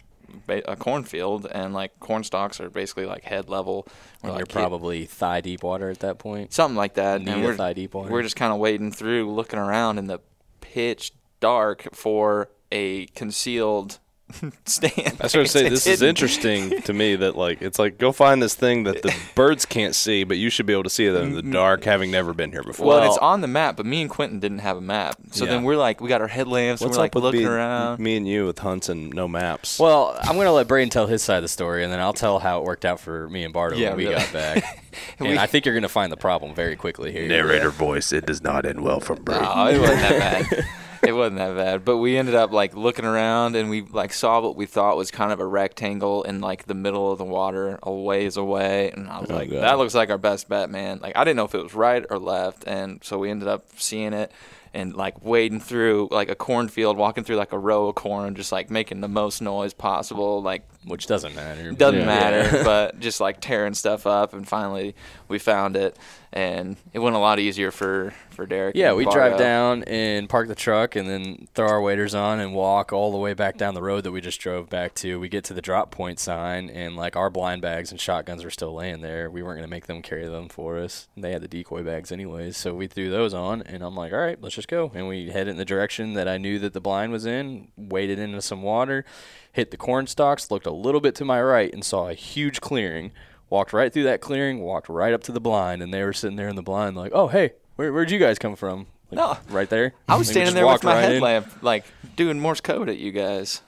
B: a cornfield, and like corn stalks are basically like head level. We're
D: And
B: like,
D: you're probably thigh deep water at that point.
B: something like that.
D: Knee
B: and we're
D: thigh deep water.
B: we're just kind of wading through, looking around in the pitch dark for a concealed stand.
A: I was going to say
B: It's
A: this is interesting to me that like it's like go find this thing that the birds can't see, but you should be able to see it in the mm-hmm. dark, having never been here before.
B: Well,
D: Well-
B: it's on the map, but me and Quentin didn't have a map. So then we're like, we got our headlamps,
A: What's
B: and we're like
A: up with
B: looking
A: being-
B: around.
A: me and you with hunts and no maps?
D: Well, I'm gonna let Braden tell his side of the story, and then I'll tell how it worked out for me and Bardo
B: Yeah,
D: when we
B: really.
D: got back. and
B: We-
D: I think you're gonna find the problem very quickly here.
A: narrator voice. It does not end well for birds.
B: No, oh, it wasn't that bad. It wasn't that bad. But we ended up like looking around and we like saw what we thought was kind of a rectangle in like the middle of the water, a ways away. And I was
A: Oh,
B: like,
A: God.
B: that looks like our best bet, man. Like I didn't know if it was right or left, and so we ended up seeing it and like wading through like a cornfield, walking through like a row of corn, just like making the most noise possible, like
D: which doesn't matter.
B: doesn't
D: Yeah.
B: matter, but just like tearing stuff up, and finally we found it, and it went a lot easier for for Derek.
D: Yeah, we
B: Bardo.
D: drive down and park the truck and then throw our waders on and walk all the way back down the road that we just drove back to. We get to the drop point sign and like our blind bags and shotguns were still laying there. We weren't going to make them carry them for us. They had the decoy bags anyways, so we threw those on and I'm like, "All right, let's just go." And we headed in the direction that I knew that the blind was in, waded into some water, hit the corn stalks, looked a little bit to my right and saw a huge clearing. Walked right through that clearing, walked right up to the blind, and they were sitting there in the blind, like, "Oh, hey, where, where'd you guys come from?" Like,
B: No.
D: right there.
B: I was standing there with my
D: right in.
B: headlamp, like doing Morse code at you guys.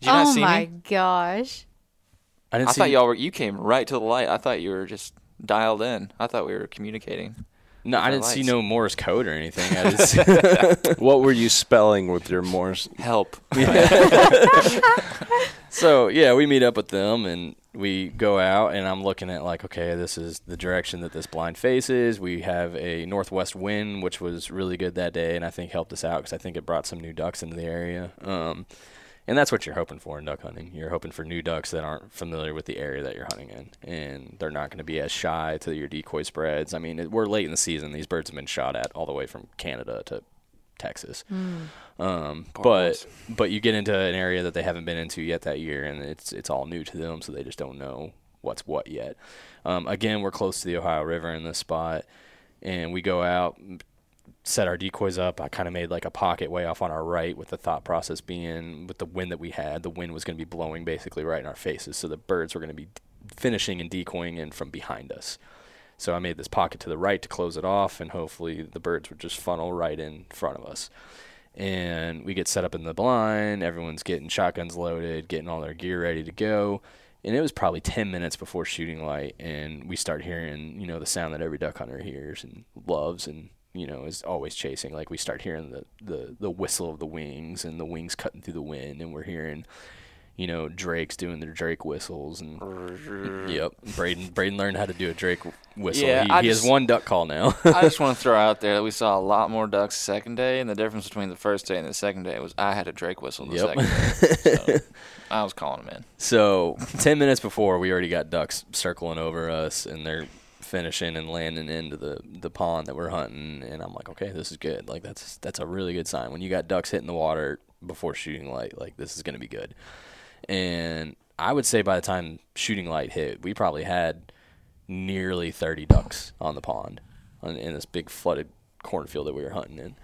B: Did you not
C: oh
B: see
C: my
B: me?
C: gosh.
D: I didn't
B: I
D: see.
B: thought y'all were. You came right to the light. I thought you were just dialed in. I thought we were communicating.
D: No, I didn't see no Morse code or anything. I just
A: what were you spelling with your Morse?
B: Help.
D: so yeah, we meet up with them and we go out, and I'm looking at like, okay, this is the direction that this blind faces. We have a northwest wind, which was really good that day, and I think helped us out because I think it brought some new ducks into the area. Um, and that's what you're hoping for in duck hunting. You're hoping for new ducks that aren't familiar with the area that you're hunting in, and they're not going to be as shy to your decoy spreads. I mean, it, we're late in the season; these birds have been shot at all the way from Canada to Texas. Um, but but you get into an area that they haven't been into yet that year, and it's it's all new to them, so they just don't know what's what yet. Um, again, we're close to the Ohio River in this spot, and we go out, set our decoys up. I kind of made like a pocket way off on our right, with the thought process being with the wind that we had, the wind was going to be blowing basically right in our faces, so the birds were going to be finishing and decoying in from behind us. So I made this pocket to the right to close it off, and hopefully the birds would just funnel right in front of us. And we get set up in the blind. Everyone's getting shotguns loaded, getting all their gear ready to go. And it was probably 10 minutes before shooting light, and we start hearing, you know, the sound that every duck hunter hears and loves and, you know, is always chasing. Like we start hearing the, the, the whistle of the wings and the wings cutting through the wind, and we're hearing, you know, Drakes doing their Drake whistles. And yep, Braden, Braden learned how to do a Drake whistle.
B: Yeah,
D: he
B: I
D: he has
B: just-
D: one duck call now.
B: I just want to throw out there that we saw a lot more ducks the second day, and the difference between the first day and the second day was I had a Drake whistle the
D: Yep.
B: second day. So I was calling them in.
D: So ten minutes before, we already got ducks circling over us, and they're finishing and landing into the the pond that we're hunting. And I'm like, okay, this is good. Like that's that's a really good sign when you got ducks hitting the water before shooting light. Like this is gonna be good. And I would say by the time shooting light hit, we probably had nearly 30 ducks on the pond on, in this big flooded cornfield that we were hunting in.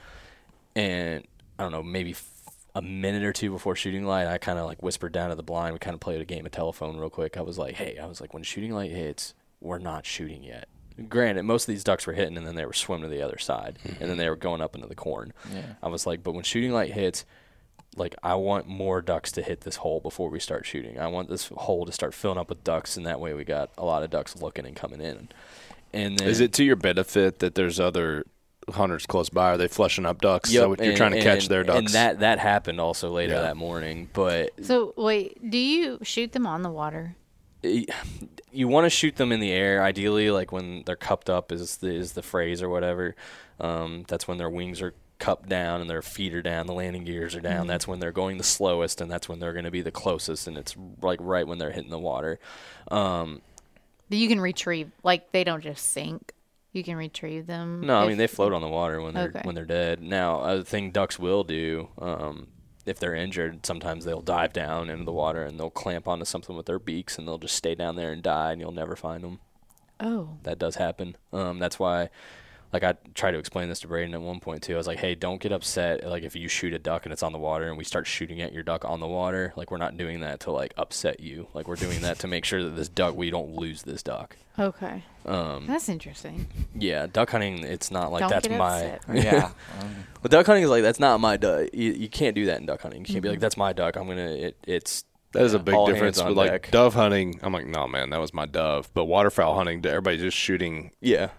D: And I don't know, maybe a minute or two before shooting light, I kind of like whispered down to the blind. We kind of played a game of telephone real quick. I was like, hey, I was like, when shooting light hits, we're not shooting yet. Granted, most of these ducks were hitting and then they were swimming to the other side and then mm-hmm. they were going up into the corn.
B: Yeah.
D: I was like, but when shooting light hits, like I want more ducks to hit this hole before we start shooting. I want this hole to start filling up with ducks, and that way we got a lot of ducks looking and coming in. And then
A: Is it to your benefit that there's other hunters close by? Are they flushing up ducks?
D: Yep,
A: so you're
D: and-
A: trying to catch their ducks.
D: And that that happened also later
A: Yeah.
D: that morning. But
C: So wait, do you shoot them on the water?
D: You want to shoot them in the air, ideally, like when they're cupped up is the is the phrase or whatever. Um, that's when their wings are cupped down and their feet are down, the landing gears are down. That's when they're going the slowest, and that's when they're going to be the closest, and it's like right when they're hitting the water. Um,
C: you can retrieve, like they don't just sink. You can retrieve them.
D: No, I mean they float on the water when they're
C: Okay.
D: when they're dead. Now, a thing ducks will do, um, if they're injured, sometimes they'll dive down into the water and they'll clamp onto something with their beaks and they'll just stay down there and die, and you'll never find them.
C: Oh,
D: That does happen. Um, that's why like I tried to explain this to Braden at one point too. I was like, "Hey, don't get upset. Like if you shoot a duck and it's on the water, and we start shooting at your duck on the water, like we're not doing that to like upset you. Like we're doing that to make sure that this duck we don't lose this duck.
C: Okay.
D: Um,
C: That's interesting.
D: yeah, duck hunting. It's not like
C: Don't
D: that's my.
B: yeah.
D: But duck hunting is like that's not my duck. You, you can't do that in duck hunting. You can't be like that's my duck. I'm gonna. It, it's
A: That is a big difference.
D: hands on
A: With like
D: deck.
A: dove hunting, I'm like, no man, that was my dove. But waterfowl hunting, everybody's just shooting.
D: yeah.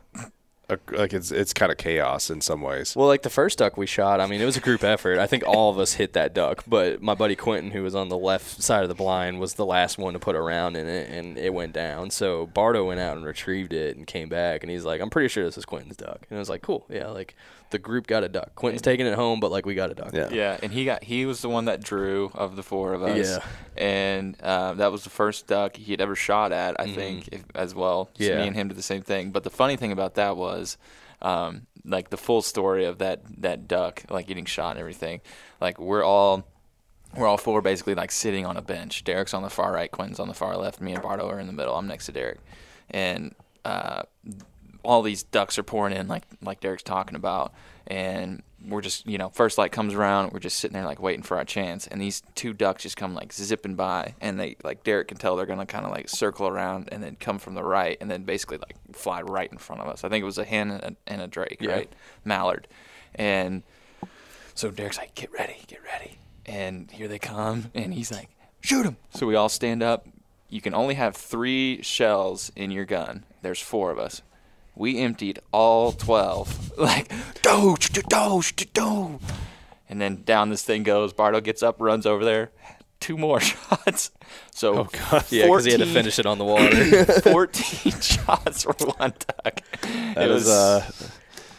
A: Like it's it's kind of chaos in some ways.
D: Well, like the first duck we shot, I mean, it was a group effort. I think all of us hit that duck, but my buddy Quentin, who was on the left side of the blind, was the last one to put a round in it, and it went down. So Bardo went out and retrieved it and came back, and he's like, "I'm pretty sure this is Quentin's duck." And I was like, "Cool, yeah." Like the group got a duck. Quentin's taking it home, but like we got a duck.
A: Yeah.
B: Yeah, and he got he was the one that drew of the four of us.
D: Yeah.
B: and uh, that was the first duck he had ever shot at. I think if, as well. Just
D: Yeah.
B: me and him did the same thing. But the funny thing about that was, um, like the full story of that that duck, like getting shot and everything. Like we're all. We're all four basically like sitting on a bench. Derek's on the far right, Quentin's on the far left, me and Bardo are in the middle. I'm next to Derek, and uh, all these ducks are pouring in like like Derek's talking about. And we're just you know first light comes around we're just sitting there like waiting for our chance. And these two ducks just come like zipping by. And they like Derek can tell they're gonna kind of like circle around and then come from the right and then basically like fly right in front of us. I think it was a hen and a, and a drake
D: Yeah.
B: right? Mallard. And so Derek's like get ready get ready. And here they come and he's like shoot them so we all stand up. You can only have three shells in your gun. There's four of us we emptied all 12 like do do do do and then down this thing goes. Bardo gets up runs over there. Two more shots. So
A: Oh god.
D: Yeah, because he had to finish it on the water.
B: 14 shots for one duck.
A: That
B: it
A: is
B: was
A: uh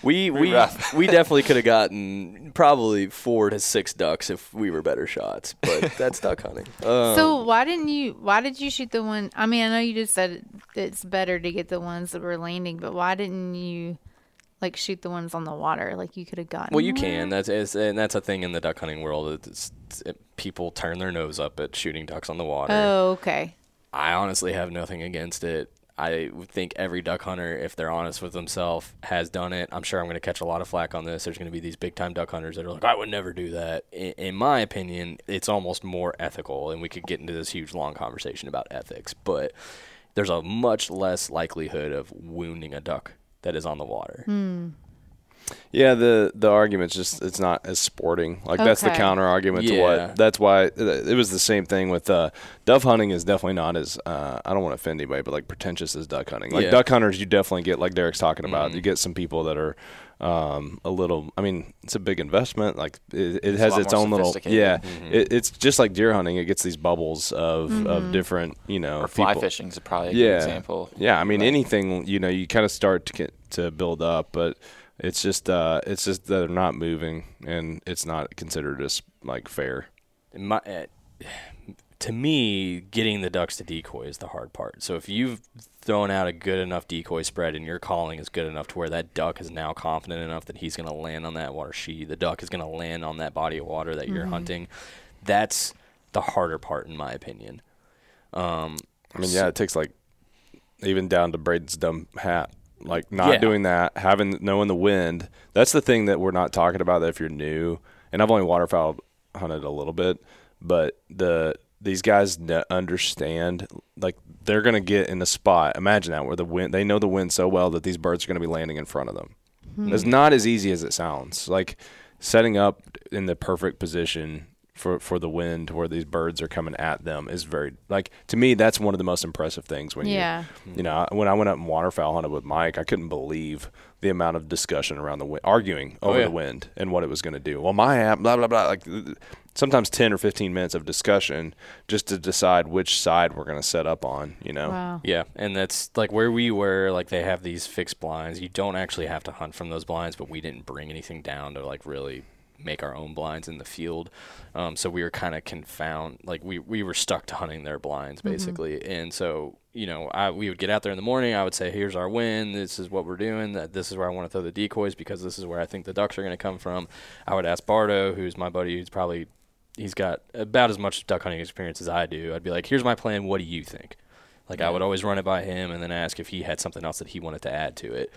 D: we we we definitely could have gotten probably four to six ducks if we were better shots, but that's duck hunting. Um,
C: so why didn't you? Why did you shoot the one? I mean, I know you just said it's better to get the ones that were landing, but why didn't you like shoot the ones on the water? Like you could have gotten.
D: Well, you
C: more?
D: can. That's it's, and that's a thing in the duck hunting world. It's, it's, it, people turn their nose up at shooting ducks on the water.
C: Oh, okay.
D: I honestly have nothing against it. I think every duck hunter, if they're honest with themselves, has done it. I'm sure I'm going to catch a lot of flack on this. There's going to be these big time duck hunters that are like, I would never do that. In, in my opinion, it's almost more ethical, and we could get into this huge long conversation about ethics, but there's a much less likelihood of wounding a duck that is on the water. Hmm.
A: Yeah, the the argument's just it's not as sporting. Like that's the
C: Okay.
A: counter argument to
D: Yeah.
A: what. That's why it was the same thing with uh, dove hunting. Is definitely not as uh, I don't want to offend anybody, but like pretentious as duck hunting. Like
D: Yeah.
A: duck hunters, you definitely get like Derek's talking about.
D: Mhm.
A: You get some people that are um, a little. I mean, it's a big investment. Like it, it
B: a
A: has
B: lot
A: its
B: more
A: own little.
B: sophisticated.
A: Yeah,
D: Mhm.
A: it, it's just like deer hunting. It gets these bubbles of of different. You know,
B: or fly
A: people.
B: fishing is probably a good example
A: Yeah, I mean
B: Like-
A: anything you know, you kind of start to get to build up, but it's just uh, it's just that they're not moving, and it's not considered as like fair.
D: my, uh, to me, getting the ducks to decoy is the hard part. So if you've thrown out a good enough decoy spread and your calling is good enough to where that duck is now confident enough that he's going to land on that water she the duck is going to land on that body of water that you're hunting, that's the harder part, in my opinion. Um,
A: I mean, yeah, it takes like even down to Braden's dumb hat, like not
D: Yeah.
A: doing that, having knowing the wind. That's the thing that we're not talking about. That if you're new, and I've only waterfowl hunted a little bit, but the these guys ne- understand like they're gonna get in a spot. Imagine that where the wind, they know the wind so well that these birds are gonna be landing in front of them. Hmm. It's not as easy as it sounds. Like setting up in the perfect position for for the wind where these birds are coming at them is very like to me that's one of the most impressive things when
C: Yeah.
A: you you know when I went up and waterfowl hunted with Mike I couldn't believe the amount of discussion around the wind arguing oh, over
D: yeah.
A: the wind and what it was going to do well my app blah blah blah like sometimes 10 or 15 minutes of discussion just to decide which side we're going to set up on you know
C: Wow.
D: Yeah, and that's like where we were. Like they have these fixed blinds. You don't actually have to hunt from those blinds, but we didn't bring anything down to like really make our own blinds in the field. Um, so we were kind of confound. Like we we were stuck to hunting their blinds basically. And so you know, I we would get out there in the morning. I would say, "Here's our wind. This is what we're doing. That this is where I want to throw the decoys because this is where I think the ducks are going to come from." I would ask Bardo, who's my buddy, who's probably he's got about as much duck hunting experience as I do. I'd be like, "Here's my plan. What do you think?" Like I would always run it by him and then ask if he had something else that he wanted to add to it.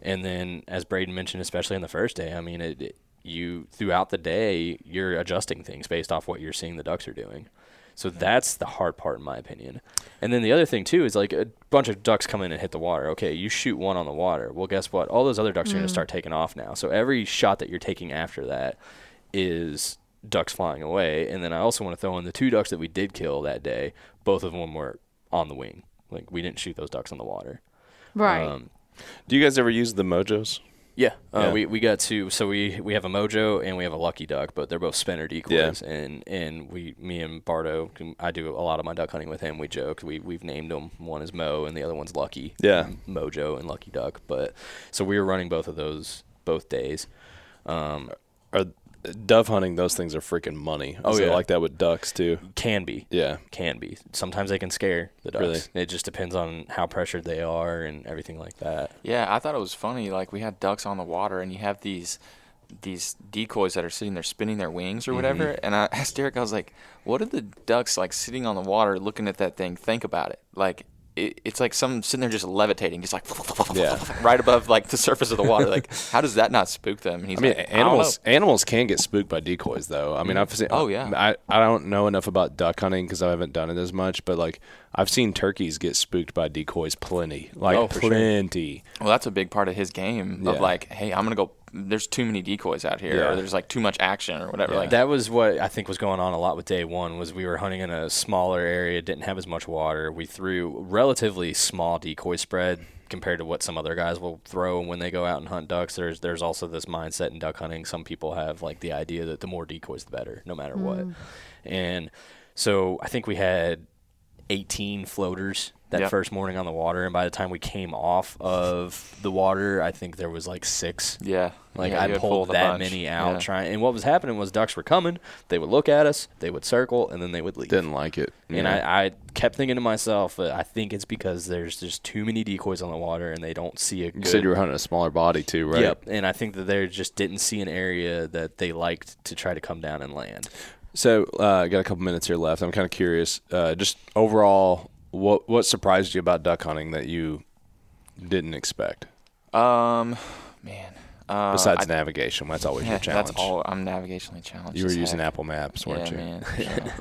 D: And then, as Braden mentioned, especially in the first day, I mean, it, it you throughout the day you're adjusting things based off what you're seeing the ducks are doing. So that's the hard part, in my opinion. And then the other thing too is like a bunch of ducks come in and hit the water. Okay, you shoot one on the water. Well, guess what? All those other ducks are going to start taking off now. So every shot that you're taking after that is ducks flying away. And then I also want to throw in the two ducks that we did kill that day. Both of them were on the wing. Like we didn't shoot those ducks on the water.
C: Right.
D: Um,
A: Do you guys ever use the mojos?
D: Yeah, uh,
A: Yeah.
D: we we got two. So we we have a mojo and we have a lucky duck, but they're both spinner decoys. And and we, me and Bardo, I do a lot of my duck hunting with him. We joke. We we've named them. One is Mo and the other one's Lucky.
A: Yeah.
D: Mojo and Lucky Duck. But so we were running both of those both days. Um,
A: Or dove hunting? Those things are freaking money.
D: Oh,
A: Is it
D: yeah.
A: like that with ducks too.
D: can be.
A: Yeah.
D: Can be. Sometimes they can scare the ducks.
A: Really?
D: It just depends on how pressured they are and everything like that.
B: Yeah, I thought it was funny. Like we had ducks on the water, and you have these these decoys that are sitting there spinning their wings or whatever.
A: Mm-hmm.
B: And I asked Derek, I was like, "What did the ducks like sitting on the water, looking at that thing, think about it? Like." It, it's like some sitting there just levitating, just like
A: Yeah.
B: right above like the surface of the water. Like, how does that not spook them? And he's
A: I mean,
B: like, "I
A: animals
B: know."
A: animals can get spooked by decoys, though. I mean, mm. I've seen.
B: Oh, yeah.
A: I, I don't know enough about duck hunting because I haven't done it as much, but like I've seen turkeys get spooked by decoys plenty, like
B: Oh, for sure.
A: plenty.
B: Well, that's a big part of his game
A: Yeah.
B: of like, hey, I'm gonna go. There's too many decoys out here,
A: Yeah.
B: or there's like too much action, or whatever.
A: Yeah.
B: Like
D: that was what I think was going on a lot with day one was we were hunting in a smaller area, didn't have as much water. We threw relatively small decoy spread compared to what some other guys will throw when they go out and hunt ducks. There's there's also this mindset in duck hunting. Some people have like the idea that the more decoys the better, no matter what. Mm. And so I think we had 18 floaters that
B: Yep.
D: first morning on the water, and by the time we came off of the water, I think there was like six.
B: yeah,
D: Like
B: yeah,
D: I
B: you
D: pulled that
B: bunch.
D: many out
B: Yeah.
D: trying, and what was happening was ducks were coming. They would look at us, they would circle, and then they would leave.
A: Didn't like it.
D: And I, I kept thinking to myself, uh, I think it's because there's just too many decoys on the water, and they don't see a
A: you
D: good.
A: said you were hunting a smaller body too, right?
D: Yep, and I think that they just didn't see an area that they liked to try to come down and land.
A: So uh, I got a couple minutes here left. I'm kind of curious. Uh, just overall, what what surprised you about duck hunting that you didn't expect?
B: Um, man. Uh,
A: Besides
B: I-
A: navigation, that's always your challenge.
B: That's all. I'm navigationally challenged.
A: You were using
B: heck.
A: Apple Maps, weren't
B: yeah,
A: you?
B: man. Yeah.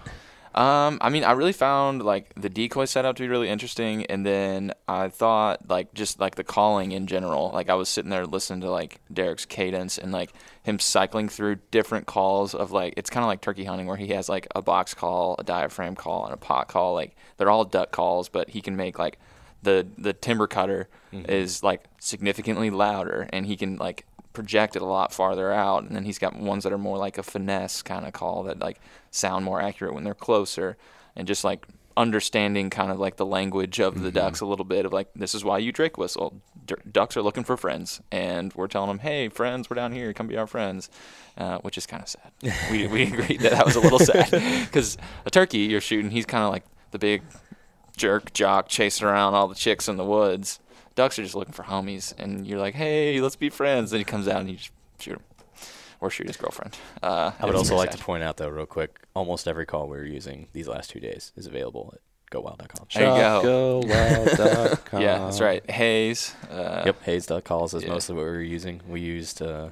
B: Um, I mean, I really found like the decoy setup to be really interesting, and then I thought like just like the calling in general. Like I was sitting there listening to like Derek's cadence and like him cycling through different calls of like it's kind of like turkey hunting where he has like a box call, a diaphragm call, and a pot call. Like they're all duck calls, but he can make like the the timber cutter is like significantly louder, and he can like project it a lot farther out. And then he's got ones that are more like a finesse kind of call that like sound more accurate when they're closer, and just like understanding kind of like the language of the ducks a little bit of like this is why you drake whistle D- ducks are looking for friends and we're telling them hey friends we're down here come be our friends uh, which is kind of sad we, we agreed that that was a little sad because a turkey you're shooting he's kind of like the big jerk jock chasing around all the chicks in the woods. Ducks are just looking for homies, and you're like, "Hey, let's be friends." Then he comes out and you just shoot him, or shoot his girlfriend. Uh,
D: I would also like
B: sad.
D: to point out, though, real quick, almost every call we were using these last two days is available at gowild.com.
B: There you go.
A: Shopgowild.com.
B: Yeah, that's right. Hayes. Uh,
D: Yep, Hayes.calls is
B: yeah.
D: mostly what we were using. We used uh,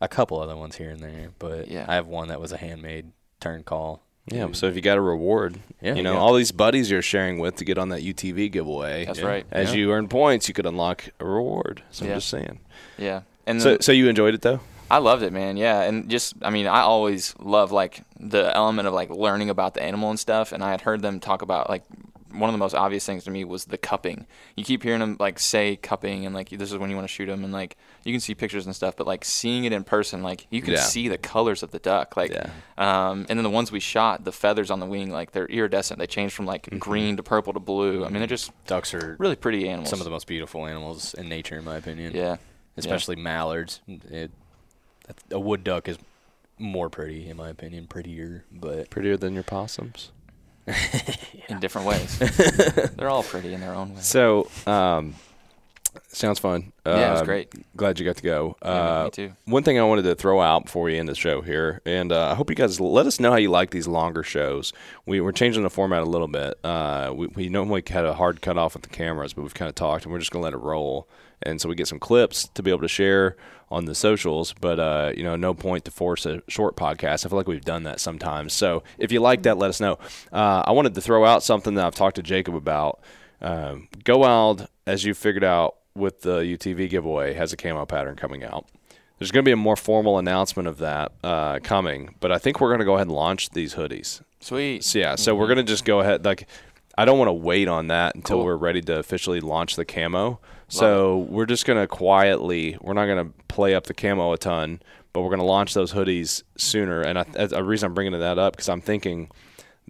D: a couple other ones here and there, but
B: Yeah.
D: I have one that was a handmade turn call.
A: Yeah, so if you got a reward,
D: Yeah,
A: you know,
D: yeah.
A: all these buddies you're sharing with to get on that UTV giveaway.
B: That's
A: yeah,
B: right.
A: As you earn points, you could unlock a reward. So. I'm just saying.
B: Yeah, and
A: So,
B: then-
A: so you enjoyed it though?
B: I loved it, man. Yeah, and just I mean, I always love like the element of like learning about the animal and stuff. And I had heard them talk about like one of the most obvious things to me was the cupping. You keep hearing them like say cupping and like this is when you want to shoot them and like you can see pictures and stuff, but like seeing it in person, like you can
A: Yeah.
B: see the colors of the duck. Like,
A: Yeah.
B: um, and then the ones we shot, the feathers on the wing, like they're iridescent. They change from like
A: Mm-hmm.
B: green to purple to blue. I mean, they're just
D: Ducks are
B: really pretty animals.
D: some of the most beautiful animals in nature, in my opinion.
B: yeah,
D: especially mallards. It, a wood duck is more pretty, in my opinion, prettier, but
A: Prettier than your possums.
B: in different ways. they're all pretty in their own way.
A: So, um, Sounds fun.
B: Yeah, it was
A: Um,
B: great.
A: Glad you got to go.
B: Yeah,
A: uh,
B: me too.
A: One thing I wanted to throw out before we end the show here, and uh, I hope you guys let us know how you like these longer shows. We, we're changing the format a little bit. Uh, we, we normally had a hard cut off with the cameras, but we've kind of talked, and we're just going to let it roll. And so we get some clips to be able to share on the socials, but uh, you know, no point to force a short podcast. I feel like we've done that sometimes. So if you like that, let us know. Uh, I wanted to throw out something that I've talked to Jacob about. Um, Go Wild, as you figured out with the UTV giveaway, has a camo pattern coming out. There's going to be a more formal announcement of that uh, coming, but I think we're going to go ahead and launch these hoodies.
B: Sweet.
A: So yeah, so we're going to just go ahead. Like, I don't want to wait on that until
B: Cool.
A: we're ready to officially launch the camo. so we're just going to quietly. We're not going to play up the camo a ton, but we're going to launch those hoodies sooner. And I, a reason I'm bringing that up because I'm thinking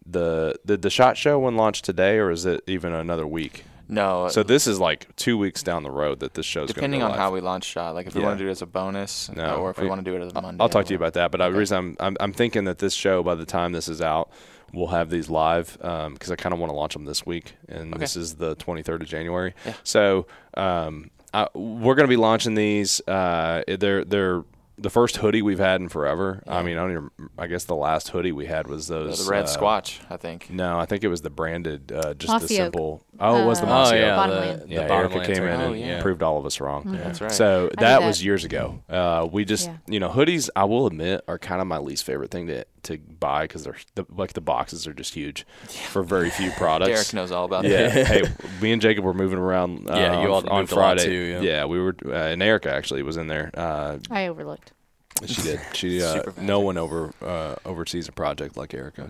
A: the did the shot show one launch today or is it even another week?
B: No.
A: So this is like two weeks down the road that this show's going to be.
B: depending
A: going
B: on
A: to
B: how we launch shot, like if we
A: Yeah.
B: want to do it as a bonus,
A: No,
B: or if we
A: I-
B: want to do it as a Monday.
A: I'll talk to you about that. But the reason I'm, I'm I'm thinking that this show by the time this is out, we'll have these live because I kind of want to launch them this week, and this is the 23rd of January.
B: Yeah.
A: So um, I, we're going to be launching these. Uh, they're they're the first hoodie we've had in forever. I mean, I don't even. I guess the last hoodie we had was
B: The,
A: those
B: the red
A: uh,
B: squatch, I think.
A: No, I think it was the branded, uh, just
C: Mossy
A: the
C: oak.
A: simple. Oh, it was the
C: Uh,
A: Mossy
D: oh
A: Oak.
D: yeah,
C: Bottomland.
D: the, the
A: Yeah,
D: Bottomland
A: Erica came in
D: turkey,
A: and
B: Oh, yeah.
A: proved all of us wrong.
B: That's right.
A: So that,
C: that.
A: was years ago. Uh, we just,
C: Yeah.
A: you know, hoodies. I will admit are kind of my least favorite thing to to buy because they're the, like the boxes are just huge for very few products.
B: Derek knows all about
A: Yeah.
B: that.
A: hey, me and Jacob were moving around. Uh,
D: Yeah, you all
A: on, on
D: moved a lot
A: Friday.
D: too, yeah.
A: we were, uh, and Erica actually was in there. Uh,
C: I overlooked.
A: She did. She uh, no one over uh, oversees a project like Erica.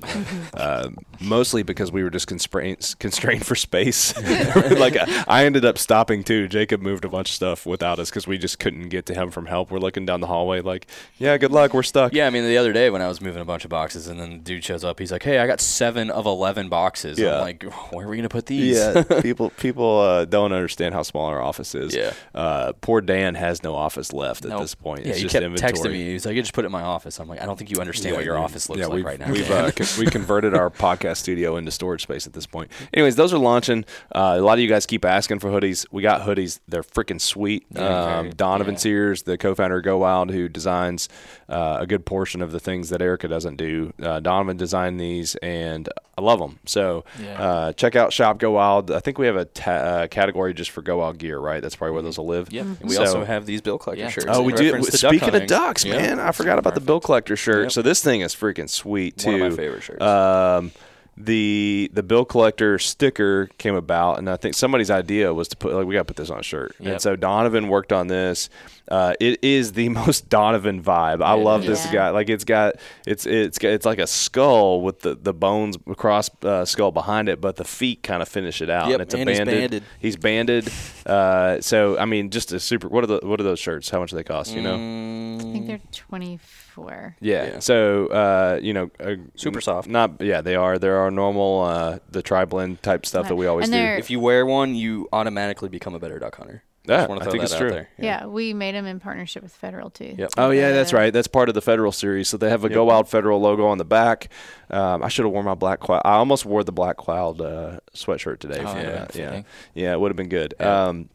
A: uh, mostly because we were just constrained constrained for space. like I, I ended up stopping too. Jacob moved a bunch of stuff without us because we just couldn't get to him from help. We're looking down the hallway like, yeah, good luck. We're stuck.
D: Yeah, I mean, the other day when I was moving a bunch of boxes, and then the dude shows up, he's like, "Hey, I got seven of eleven boxes."
A: Yeah.
D: I'm like, "Where are we gonna put these?"
A: Yeah, people people uh, don't understand how small our office is.
D: Yeah.
A: Uh, poor Dan has no office left at this point.
D: yeah.
A: It's just
D: kept
A: inventory.
D: texting me. He's like, "You just put it in my office." I'm like, "I don't think you understand what your
A: we-
D: office looks
A: yeah,
D: like right now."
A: We've uh, we converted our podcast studio into storage space at this point. Anyways, those are launching. Uh, a lot of you guys keep asking for hoodies. We got hoodies. They're freaking sweet. um, Donovan
B: yeah.
A: Sears, the co-founder of Go Wild, who designs uh, a good portion of the things that Erica doesn't do. Uh, Donovan designed these, and I love them. So
B: Yeah.
A: uh, check out Shop Go Wild. I think we have a ta- uh, category just for Go Wild gear, right? That's probably where those will live.
B: Yep.
D: we
A: So-
D: also have these bill collector
B: Yeah.
D: shirts.
A: Oh, we do.
D: reference to duck
A: Speaking of
D: hunting.
A: ducks,
D: Yeah.
A: man, I forgot about the bill collector shirt.
D: Yep.
A: So this thing is freaking sweet too.
D: One of my favorite shirts.
A: Um, the the bill collector sticker came about, and I think somebody's idea was to put like we got to put this on a shirt. And so Donovan worked on this. Uh, it is the most Donovan vibe. I love
B: is.
A: this guy. Like it's got it's it's got, it's like a skull with the the bones across uh, skull behind it, but the feet kind of finish it out.
D: Yep,
A: and it's a
D: and he's
A: banded.
D: banded.
A: He's banded. Uh, so I mean, just a super. What are the what are those shirts? How much do they cost? You know.
D: Mm,
C: I think they're 24.
A: Yeah.
D: Yeah.
A: So uh, you know, uh,
D: Super soft.
A: Not yeah, they are. There are normal uh, the tri blend type stuff that we always
C: And
A: do.
D: If you wear one, you automatically become a better duck hunter.
A: Yeah,
D: Just wanna
A: I think
D: that
A: it's true.
D: there.
C: Yeah. we made them in partnership with Federal too.
D: Yep.
A: Oh yeah, that's right. That's part of the Federal series. So they have a Go Wild Federal logo on the back. Um, I should have worn my black cloud. I almost wore the black cloud uh, sweatshirt today.
B: Oh,
A: for
B: yeah,
A: yeah, yeah, it would have been good.
D: Yeah.
A: Um,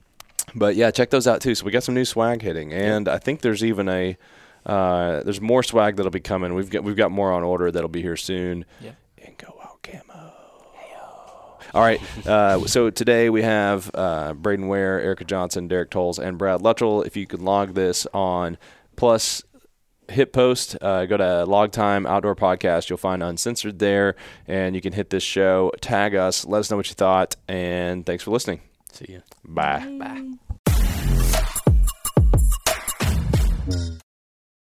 A: but yeah, check those out too. So we got some new swag hitting, and I think there's even a uh, there's more swag that'll be coming. We've got we've got more on order that'll be here soon.
B: Yeah.
A: And Go out camo. All right. Uh, so today we have uh, Braden Ware, Erica Johnson, Derek Tolles, and Brad Luttrell. If you could log this on plus hit post, uh, go to log time outdoor podcast. You'll find uncensored there, and you can hit this show, tag us, let us know what you thought, and thanks for listening.
D: See ya.
A: Bye.
B: Bye.